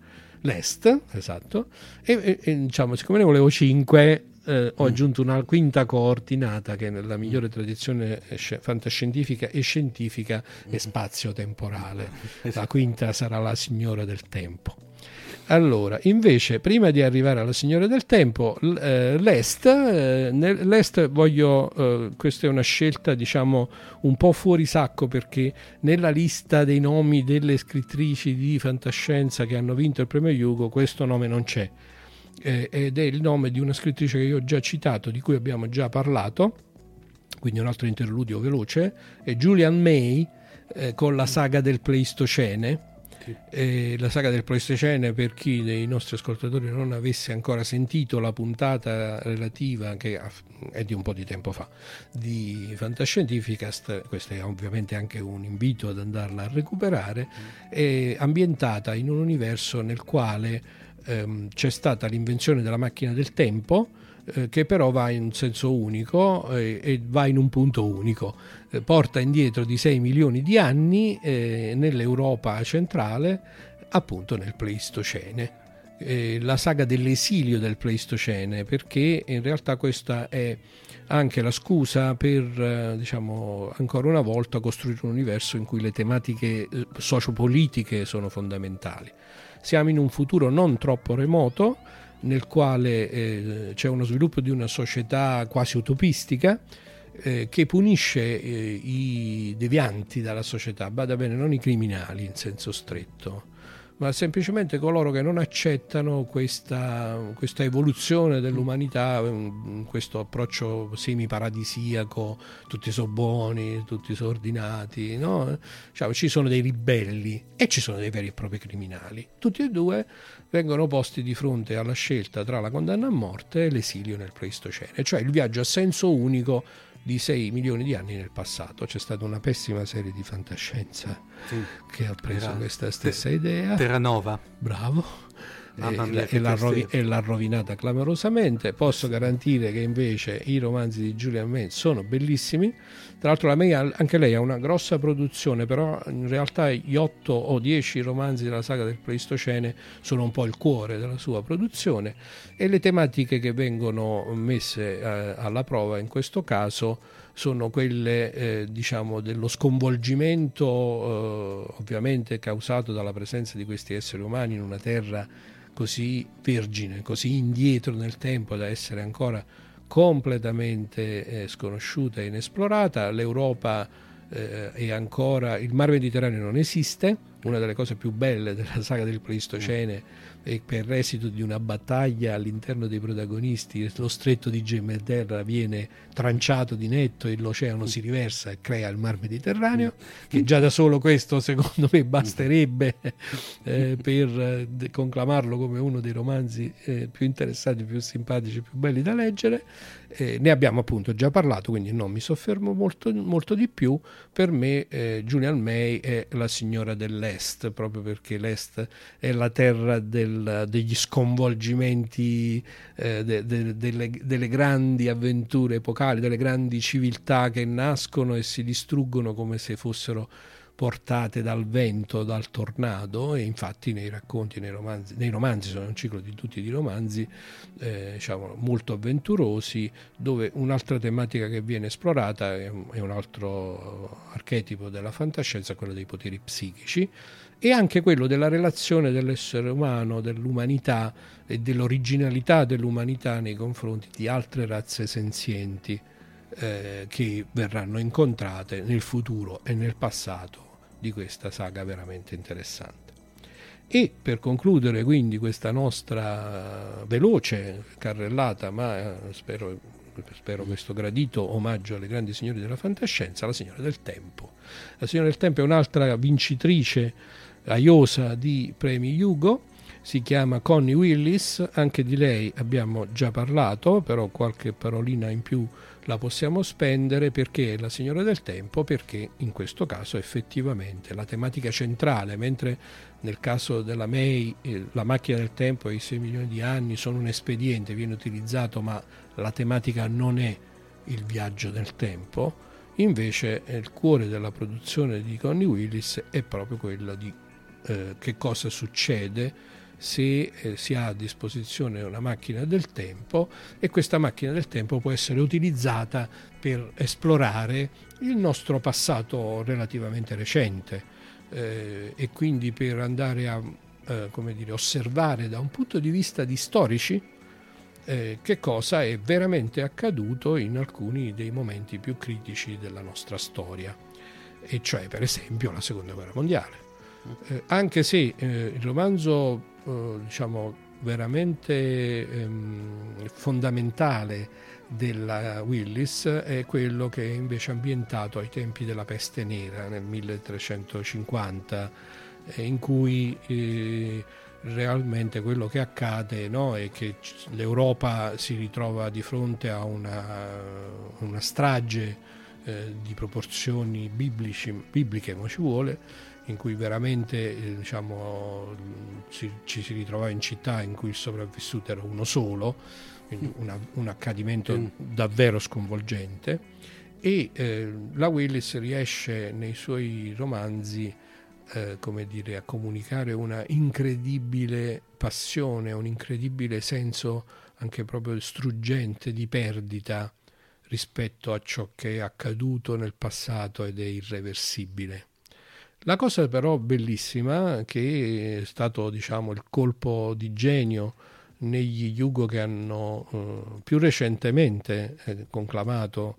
l'est, esatto. E, e, diciamo, siccome ne volevo 5, eh, ho mm. aggiunto una quinta coordinata che nella migliore tradizione fantascientifica e scientifica è mm. spazio-temporale. *laughs* La quinta sarà la signora del tempo. Allora, invece, prima di arrivare alla Signora del Tempo, eh, l'Est, eh, l'Est voglio, eh, questa è una scelta diciamo un po' fuori sacco perché nella lista dei nomi delle scrittrici di fantascienza che hanno vinto il premio Hugo questo nome non c'è. Ed è il nome di una scrittrice che io ho già citato, di cui abbiamo già parlato, quindi un altro interludio veloce, è Julian May con la saga del Pleistocene eh, la saga del Pleistocene, per chi dei nostri ascoltatori non avesse ancora sentito la puntata relativa, che è di un po' di tempo fa, di Fantascientificast, questo è ovviamente anche un invito ad andarla a recuperare, mm. è ambientata in un universo nel quale ehm, c'è stata l'invenzione della macchina del tempo, eh, che però va in un senso unico eh, e va in un punto unico. Eh, porta indietro di 6 milioni di anni eh, nell'Europa centrale appunto nel Pleistocene. Eh, la saga dell'esilio del Pleistocene, perché in realtà questa è anche la scusa per, diciamo, ancora una volta costruire un universo in cui le tematiche sociopolitiche sono fondamentali. Siamo in un futuro non troppo remoto, nel quale eh, c'è uno sviluppo di una società quasi utopistica eh, che punisce eh, i devianti dalla società, bada bene, non i criminali in senso stretto, ma semplicemente coloro che non accettano questa, questa evoluzione dell'umanità, questo approccio semi-paradisiaco, tutti sono buoni, tutti sono ordinati, no? Diciamo, ci sono dei ribelli e ci sono dei veri e propri criminali. Tutti e due vengono posti di fronte alla scelta tra la condanna a morte e l'esilio nel Pleistocene, cioè il viaggio a senso unico di 6 milioni di anni nel passato. C'è stata una pessima serie di fantascienza Sì. che ha preso Era- questa stessa Te- idea. Terranova. Bravo. Mamma E, mia, e l'ha rovi- e l'ha rovinata clamorosamente. Posso garantire che invece i romanzi di Julian May sono bellissimi. Tra l'altro, la May anche lei ha una grossa produzione, però in realtà gli 8 o 10 romanzi della saga del Pleistocene sono un po' il cuore della sua produzione e le tematiche che vengono messe eh, alla prova in questo caso sono quelle eh, diciamo dello sconvolgimento eh, ovviamente causato dalla presenza di questi esseri umani in una terra così vergine, così indietro nel tempo da essere ancora completamente eh, sconosciuta e inesplorata. L'Europa eh, ancora, il Mar Mediterraneo non esiste, una delle cose più belle della saga del Pleistocene è per esito di una battaglia all'interno dei protagonisti lo stretto di Gemelterra viene tranciato di netto e l'oceano si riversa e crea il Mar Mediterraneo, che già da solo questo secondo me basterebbe eh, per eh, conclamarlo come uno dei romanzi eh, più interessanti, più simpatici, più belli da leggere. Eh, ne abbiamo appunto già parlato, quindi non mi soffermo molto, molto di più. Per me eh, Julian May è la signora dell'Est, proprio perché l'Est è la terra del- degli sconvolgimenti, eh, de- de- delle, delle grandi avventure epocali, delle grandi civiltà che nascono e si distruggono come se fossero portate dal vento, dal tornado e infatti nei racconti, nei romanzi, nei romanzi sono un ciclo di tutti di romanzi eh, diciamo, molto avventurosi dove un'altra tematica che viene esplorata è un, è un altro archetipo della fantascienza, quello dei poteri psichici e anche quello della relazione dell'essere umano, dell'umanità e dell'originalità dell'umanità nei confronti di altre razze senzienti eh, che verranno incontrate nel futuro e nel passato di questa saga veramente interessante. E per concludere quindi questa nostra veloce carrellata, ma eh, spero, spero questo gradito omaggio alle grandi signore della fantascienza, la signora del tempo. La signora del tempo è un'altra vincitrice aiosa di premi Hugo, si chiama Connie Willis, anche di lei abbiamo già parlato, però qualche parolina in più la possiamo spendere perché è la signora del tempo, perché in questo caso effettivamente la tematica centrale, mentre nel caso della May eh, la macchina del tempo e i 6 milioni di anni sono un espediente, viene utilizzato, ma la tematica non è il viaggio nel tempo, invece eh, il cuore della produzione di Connie Willis è proprio quello di eh, che cosa succede se eh, si ha a disposizione una macchina del tempo e questa macchina del tempo può essere utilizzata per esplorare il nostro passato relativamente recente eh, e quindi per andare a eh, come dire, osservare da un punto di vista di storici eh, che cosa è veramente accaduto in alcuni dei momenti più critici della nostra storia, e cioè per esempio la seconda guerra mondiale. Eh, anche se eh, il romanzo eh, diciamo veramente ehm, fondamentale della Willis è quello che è invece ambientato ai tempi della peste nera nel 1350 eh, in cui eh, realmente quello che accade no, è che l'Europa si ritrova di fronte a una, una strage eh, di proporzioni biblici, bibliche, ma ci vuole, in cui veramente eh, diciamo, ci, si ritrovava in città in cui il sopravvissuto era uno solo, quindi una- un accadimento davvero sconvolgente. E eh, la Willis riesce nei suoi romanzi eh, come dire, a comunicare una incredibile passione, un incredibile senso anche proprio struggente di perdita rispetto a ciò che è accaduto nel passato ed è irreversibile. La cosa però bellissima che è stato diciamo il colpo di genio negli Yugo che hanno eh, più recentemente eh, conclamato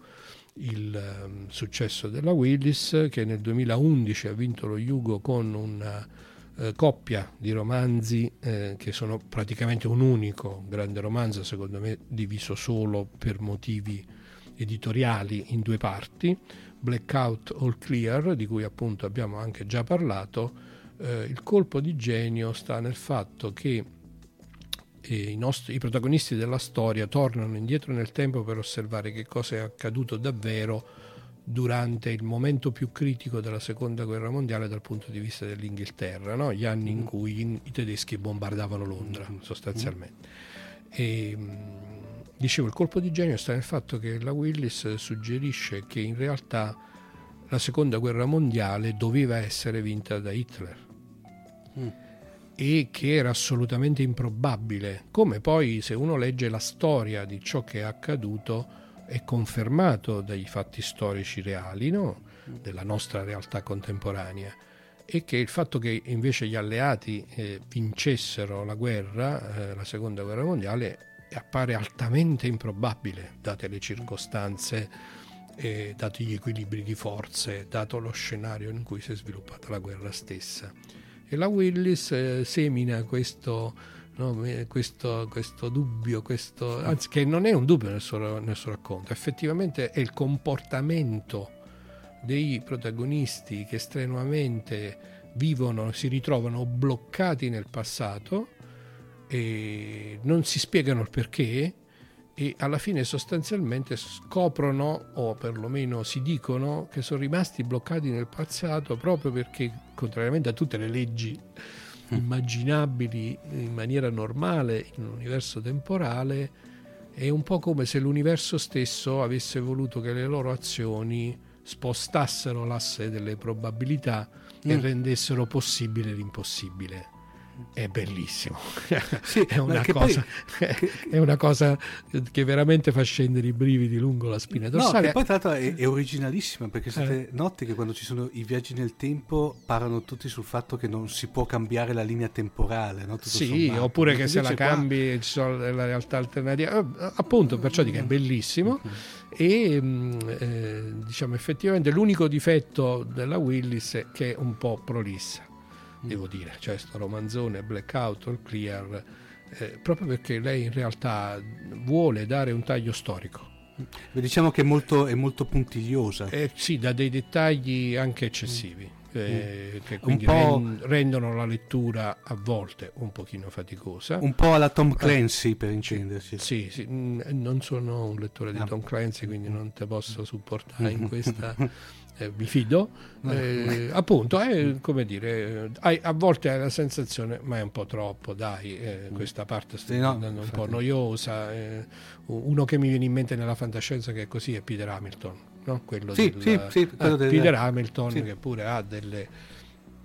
il eh, successo della Willis che nel 2011 ha vinto lo Yugo con una eh, coppia di romanzi eh, che sono praticamente un unico grande romanzo secondo me diviso solo per motivi editoriali in due parti Blackout All Clear di cui appunto abbiamo anche già parlato eh, il colpo di genio sta nel fatto che i, nostri, i protagonisti della storia tornano indietro nel tempo per osservare che cosa è accaduto davvero durante il momento più critico della seconda guerra mondiale dal punto di vista dell'Inghilterra, no? gli anni in mm. cui i tedeschi bombardavano Londra mm. sostanzialmente. E, dicevo, il colpo di genio sta nel fatto che la Willis suggerisce che in realtà la seconda guerra mondiale doveva essere vinta da Hitler. Mm e che era assolutamente improbabile, come poi se uno legge la storia di ciò che è accaduto è confermato dai fatti storici reali no? della nostra realtà contemporanea e che il fatto che invece gli alleati eh, vincessero la guerra, eh, la seconda guerra mondiale, appare altamente improbabile, date le circostanze, eh, dati gli equilibri di forze, dato lo scenario in cui si è sviluppata la guerra stessa. E la Willis eh, semina questo, no, questo, questo, dubbio, questo, anzi che non è un dubbio nel suo, nel suo racconto, effettivamente è il comportamento dei protagonisti che strenuamente vivono, si ritrovano bloccati nel passato e non si spiegano il perché e alla fine sostanzialmente scoprono o perlomeno si dicono che sono rimasti bloccati nel passato proprio perché contrariamente a tutte le leggi mm. immaginabili in maniera normale in un universo temporale è un po' come se l'universo stesso avesse voluto che le loro azioni spostassero l'asse delle probabilità mm. e rendessero possibile l'impossibile è bellissimo. *laughs* Sì, *laughs* è, una cosa, poi, *laughs* è, una cosa, che veramente fa scendere i brividi lungo la spina dorsale. No, poi tra l'altro è, è originalissima perché siete eh. noti che quando ci sono i viaggi nel tempo parlano tutti sul fatto che non si può cambiare la linea temporale. No? sì, sommato. oppure che se la cambi qua... ci sono la realtà alternativa. Eh, appunto, perciò dico è bellissimo. Mm-hmm. E mm, eh, diciamo effettivamente l'unico difetto della Willis è che è un po' prolissa devo dire, cioè sto romanzone Blackout or Clear, eh, proprio perché lei in realtà vuole dare un taglio storico. Diciamo che è molto, è molto puntigliosa. Eh, sì, da dei dettagli anche eccessivi. Mm. Eh, che quindi ren- rendono la lettura a volte un pochino faticosa. Un po' alla Tom Clancy per intendersi. Sì, sì, mm, non sono un lettore di ah. Tom Clancy, quindi non te posso supportare in *laughs* questa eh, mi fido, eh, appunto, è come dire, hai, a volte hai la sensazione, ma è un po' troppo, dai, eh, mm. questa parte sta diventando no, un po' noiosa. Eh, uno che mi viene in mente nella fantascienza che è così è Peter Hamilton, no? quello sì, del, sì, sì, ah, Peter Hamilton sì. che pure ha delle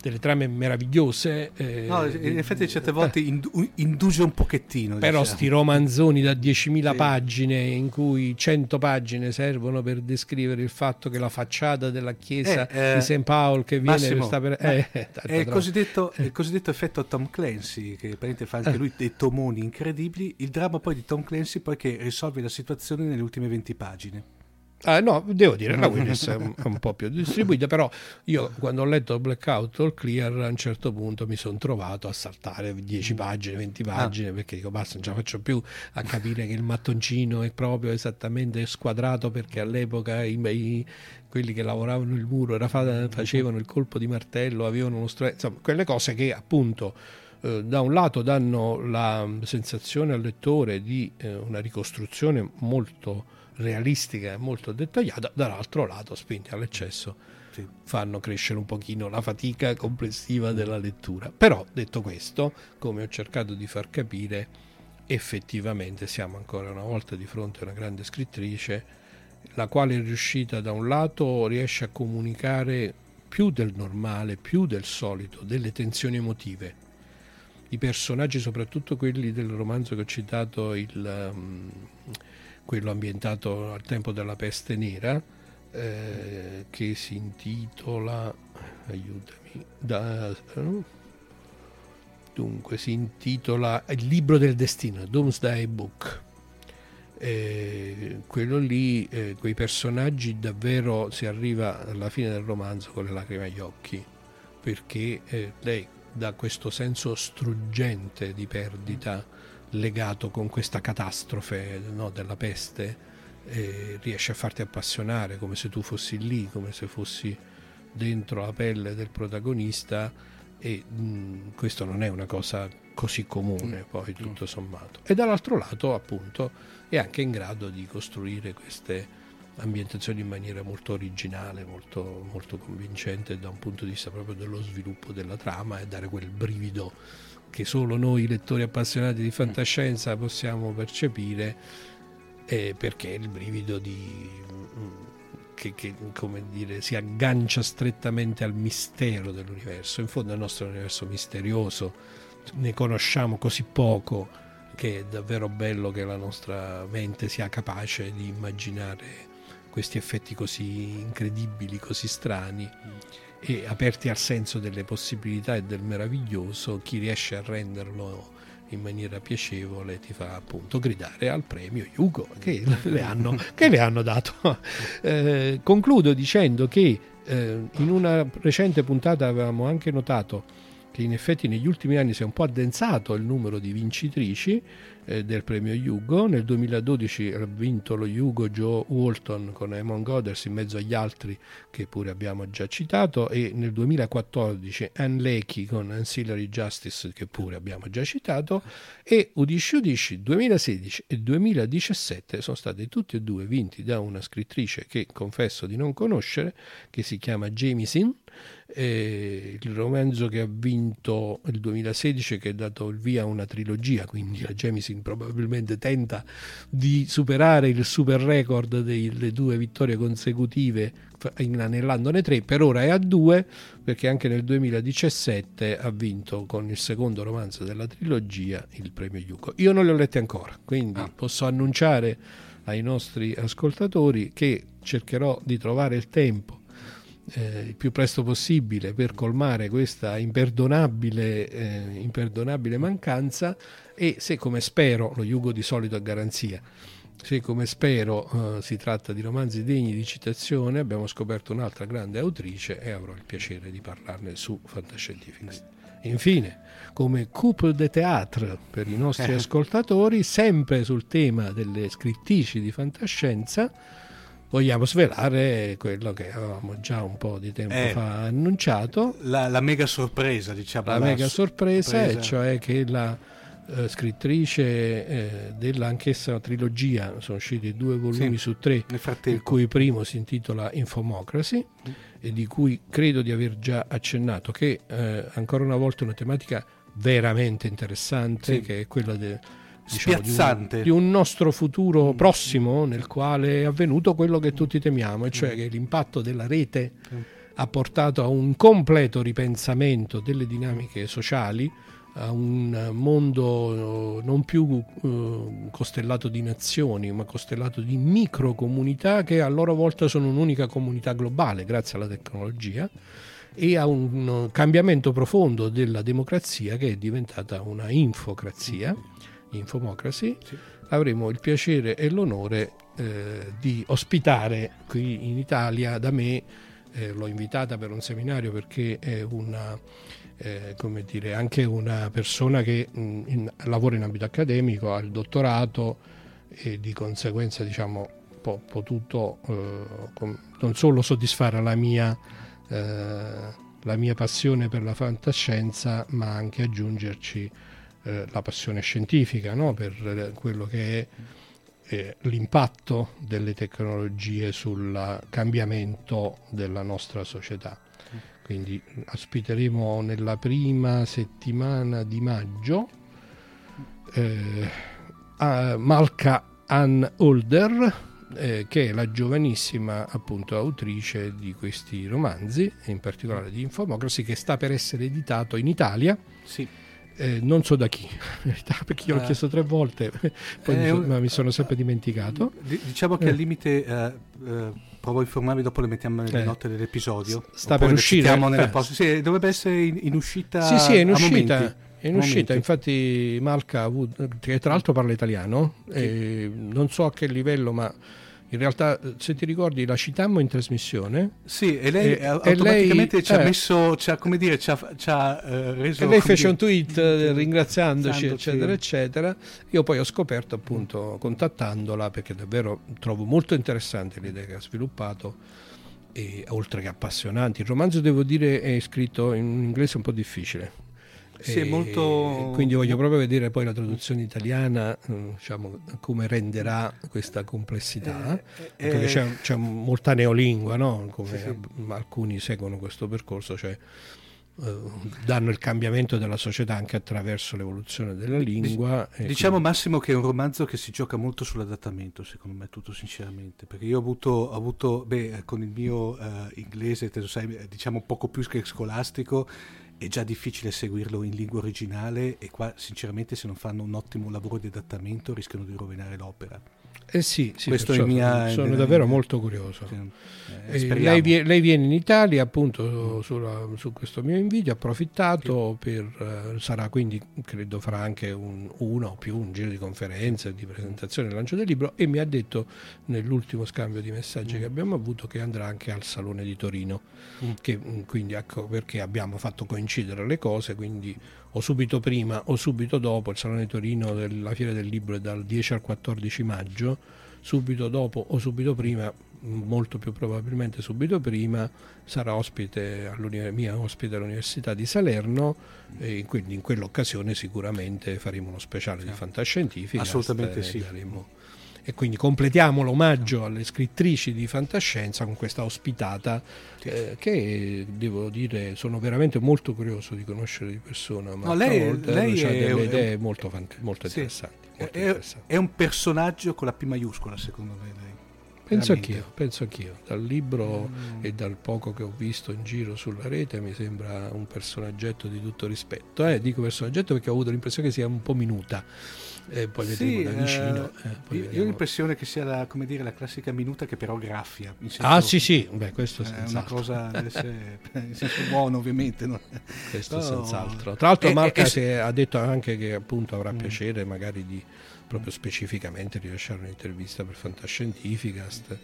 delle trame meravigliose. Eh, no, in effetti certe volte *laughs* indu- induce un pochettino. Però diciamo. sti romanzoni da 10.000 sì. pagine in cui 100 pagine servono per descrivere il fatto che la facciata della chiesa eh, di St. Paul che viene Massimo, sta per... Eh, *laughs* è, il cosiddetto, il cosiddetto, effetto Tom Clancy che fa anche eh. lui dei tomoni incredibili. Il dramma poi di Tom Clancy poi che risolve la situazione nelle ultime 20 pagine. Ah, no, devo dire, la *laughs* Willis è un, è un, po' più distribuita, però io quando ho letto Blackout All Clear a un certo punto mi sono trovato a saltare 10 pagine, 20 pagine, ah. perché dico basta, non ce la faccio più a capire che il mattoncino è proprio esattamente squadrato perché all'epoca i, i, quelli che lavoravano il muro era, facevano il colpo di martello, avevano uno strumento, insomma, quelle cose che appunto eh, da un lato danno la sensazione al lettore di eh, una ricostruzione molto realistica e molto dettagliata, dall'altro lato, spinti all'eccesso, sì. fanno crescere un pochino la fatica complessiva della lettura. Però, detto questo, come ho cercato di far capire, effettivamente siamo ancora una volta di fronte a una grande scrittrice, la quale è riuscita da un lato riesce a comunicare più del normale, più del solito, delle tensioni emotive. I personaggi, soprattutto quelli del romanzo che ho citato, il, um, quello ambientato al tempo della peste nera, eh, che si intitola, aiutami, da, eh, dunque si intitola Il libro del destino, Doomsday Book. Eh, quello lì, eh, quei personaggi davvero si arriva alla fine del romanzo con le lacrime agli occhi, perché eh, lei dà questo senso struggente di perdita legato con questa catastrofe no, della peste, riesce a farti appassionare come se tu fossi lì, come se fossi dentro la pelle del protagonista e mh, questo non è una cosa così comune poi tutto sommato. E dall'altro lato appunto è anche in grado di costruire queste ambientazioni in maniera molto originale, molto, molto convincente da un punto di vista proprio dello sviluppo della trama e dare quel brivido che solo noi lettori appassionati di fantascienza possiamo percepire eh, perché è il brivido di, che, che dire, si aggancia strettamente al mistero dell'universo. In fondo il nostro universo misterioso, ne conosciamo così poco che è davvero bello che la nostra mente sia capace di immaginare questi effetti così incredibili, così strani e aperti al senso delle possibilità e del meraviglioso, chi riesce a renderlo in maniera piacevole ti fa appunto gridare al premio Hugo che le hanno, che le hanno dato. *laughs* Eh, concludo dicendo che eh, in una recente puntata avevamo anche notato che in effetti negli ultimi anni si è un po' addensato il numero di vincitrici eh, del premio Hugo. Nel 2012 ha vinto lo Hugo Joe Walton con Amon Goddard in mezzo agli altri che pure abbiamo già citato. E nel 2014 Anne Leckie con Ancillary Justice che pure abbiamo già citato. E Udishi Udishi 2016 e 2017 sono stati tutti e due vinti da una scrittrice che confesso di non conoscere che si chiama Jamie Sin eh, il romanzo che ha vinto il 2016 che ha dato il via a una trilogia quindi la Jemisin probabilmente tenta di superare il super record delle due vittorie consecutive inanellandone tre per ora è a due perché anche nel 2017 ha vinto con il secondo romanzo della trilogia il premio Yuko io non li ho letti ancora quindi ah. posso annunciare ai nostri ascoltatori che cercherò di trovare il tempo eh, il più presto possibile per colmare questa imperdonabile, eh, imperdonabile mancanza e se come spero, lo Yugo di solito a garanzia, se come spero eh, si tratta di romanzi degni di citazione, abbiamo scoperto un'altra grande autrice e avrò il piacere di parlarne su Fantascientifics. Infine, come couple de théâtre per i nostri *laughs* ascoltatori, sempre sul tema delle scrittrici di fantascienza, vogliamo svelare quello che avevamo già un po' di tempo eh, fa annunciato. La, la, mega sorpresa, diciamo. La, la mega sorpresa, sorpresa, cioè che la eh, scrittrice eh, dell'anch'essa trilogia, sono usciti due volumi sì, su tre, il cui primo si intitola Infomocracy mm. e di cui credo di aver già accennato, che eh, ancora una volta è una tematica veramente interessante, sì. che è quella del diciamo, di, un, di, un, nostro futuro prossimo nel quale è avvenuto quello che tutti temiamo, e cioè che l'impatto della rete ha portato a un completo ripensamento delle dinamiche sociali, a un mondo non più uh, costellato di nazioni, ma costellato di microcomunità che a loro volta sono un'unica comunità globale grazie alla tecnologia e a un cambiamento profondo della democrazia che è diventata una infocrazia Infomocracy, sì. avremo il piacere e l'onore eh, di ospitare qui in Italia da me, eh, l'ho invitata per un seminario perché è una, eh, come dire, anche una persona che mh, in, lavora in ambito accademico, ha il dottorato e di conseguenza diciamo, ho potuto eh, com- non solo soddisfare la mia eh, la mia passione per la fantascienza, ma anche aggiungerci eh, la passione scientifica no? per eh, quello che è eh, l'impatto delle tecnologie sul cambiamento della nostra società. Quindi ospiteremo nella prima settimana di maggio eh, Malka Ann Holder, eh, che è la giovanissima appunto autrice di questi romanzi, in particolare di Infomocracy, che sta per essere editato in Italia. Sì. Eh, non so da chi, *laughs* perché io l'ho Eh. chiesto tre volte, *laughs* poi mi, È so- ma mi sono sempre dimenticato. Di- diciamo che Eh. al limite eh, eh, provo a informarvi dopo le mettiamo nelle Eh. note dell'episodio. Sta per uscire, eh. poste- Sì, dovrebbe essere in, in uscita. Sì, sì, è in uscita. momenti. È in uscita, Momenti. infatti Malca, che tra l'altro parla italiano, e non so a che livello, ma in realtà se ti ricordi la citammo in trasmissione Sì, e lei E- eh, e automaticamente lei- ci ha eh. messo, ci ha, come dire, ci ha, ci ha, eh, reso... e lei fece un dire, tweet eh, ringraziandoci, eccetera, eccetera. Io poi ho scoperto appunto contattandola perché davvero trovo molto interessante l'idea che ha sviluppato. E, oltre che appassionanti, il romanzo devo dire è scritto in un inglese un po' difficile. Sì, molto- Quindi voglio proprio vedere poi la traduzione italiana, eh, diciamo, come renderà questa complessità. Eh, eh, Perché c'è, c'è molta neolingua, no? come Sì, sì. alcuni seguono questo percorso, cioè eh, danno il cambiamento della società anche attraverso l'evoluzione della lingua. e Diciamo quindi- Massimo che è un romanzo che si gioca molto sull'adattamento, secondo me, tutto sinceramente, perché io ho avuto, ho avuto beh, con il mio eh, inglese, te lo sai, eh, diciamo poco più che scolastico, è già difficile seguirlo in lingua originale e qua sinceramente se non fanno un ottimo lavoro di adattamento rischiano di rovinare l'opera. Eh sì, sì, Questo è mia- sono davvero molto curioso. Sì, eh, Eh, lei, lei viene in Italia appunto sulla- su questo mio invito, ha approfittato per, eh, sarà quindi credo farà anche un, uno o più un giro di conferenze, di presentazione lancio del libro e mi ha detto nell'ultimo scambio di messaggi Mm. che abbiamo avuto che andrà anche al Salone di Torino, Mm. che, mm, quindi ecco perché abbiamo fatto coincidere le cose, quindi o subito prima o subito dopo il Salone Torino della Fiera del Libro è dal 10 al 14 maggio, subito dopo o subito prima, molto più probabilmente subito prima, sarà ospite mia ospite all'Università di Salerno e quindi in quell'occasione sicuramente faremo uno speciale di fantascientifica. Assolutamente sì. daremo- E quindi completiamo l'omaggio alle scrittrici di fantascienza con questa ospitata eh, che devo dire sono veramente molto curioso di conoscere di persona. Ma No, lei- ha lei è- delle è- idee molto, molto Sì. interessanti. molto È, interessanti. è un personaggio con la P maiuscola, secondo me. Penso anch'io, penso anch'io. Dal libro e dal poco che ho visto in giro sulla rete mi sembra un personaggetto di tutto rispetto. Eh, dico personaggetto perché ho avuto l'impressione che sia un po' minuta. Eh, poi vedremo da eh, vicino. eh, io, io ho vediamo. l'impressione che sia la, come dire, la classica minuta che però graffia. Ah sì sì, beh questo È una cosa *laughs* essere- in senso buono ovviamente. no? Questo No. senz'altro. Tra l'altro Marca ha detto anche che appunto avrà Mm. piacere magari di proprio specificamente rilasciare un'intervista per Fantascientificast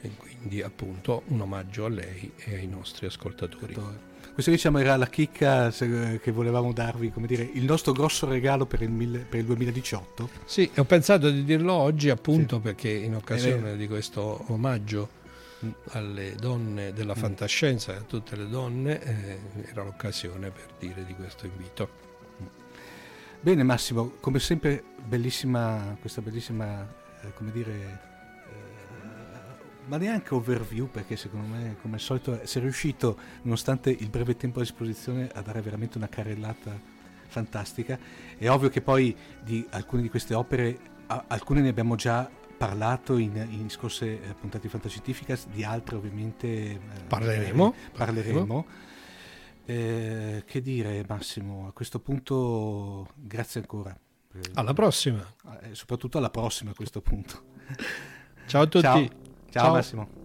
e quindi appunto un omaggio a lei e ai nostri ascoltatori. Questo diciamo era la chicca se- che volevamo darvi, come dire, il nostro grosso regalo per il, mille- per il 2018. Sì, ho pensato di dirlo oggi appunto perché in occasione di questo omaggio Mm. alle donne della fantascienza e a tutte le donne eh, era l'occasione per dire di questo invito. Bene Massimo, come sempre bellissima, questa bellissima, eh, come dire, eh, ma neanche overview perché secondo me come al solito sei riuscito, nonostante il breve tempo a disposizione, a dare veramente una carrellata fantastica. È ovvio che poi di alcune di queste opere, a- alcune ne abbiamo già parlato in, in scorse eh, puntate di Fantascientificas, di altre ovviamente eh, Parleremo, eh, parleremo. Eh, che dire Massimo, a questo punto grazie ancora. Eh, Alla prossima. eh, soprattutto alla prossima a questo punto. Ciao a tutti. Ciao, ciao, Ciao. Massimo.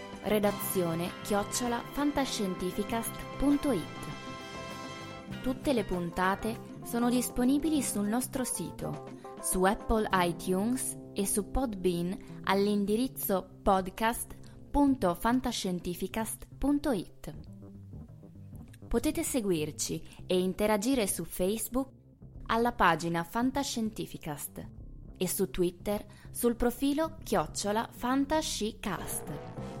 redazione chiocciola Tutte le puntate sono disponibili sul nostro sito, su Apple iTunes e su Podbean all'indirizzo podcast.fantascientificast.it. Potete seguirci e interagire su Facebook alla pagina Fantascientificast e su Twitter sul profilo chiocciola fantascicast.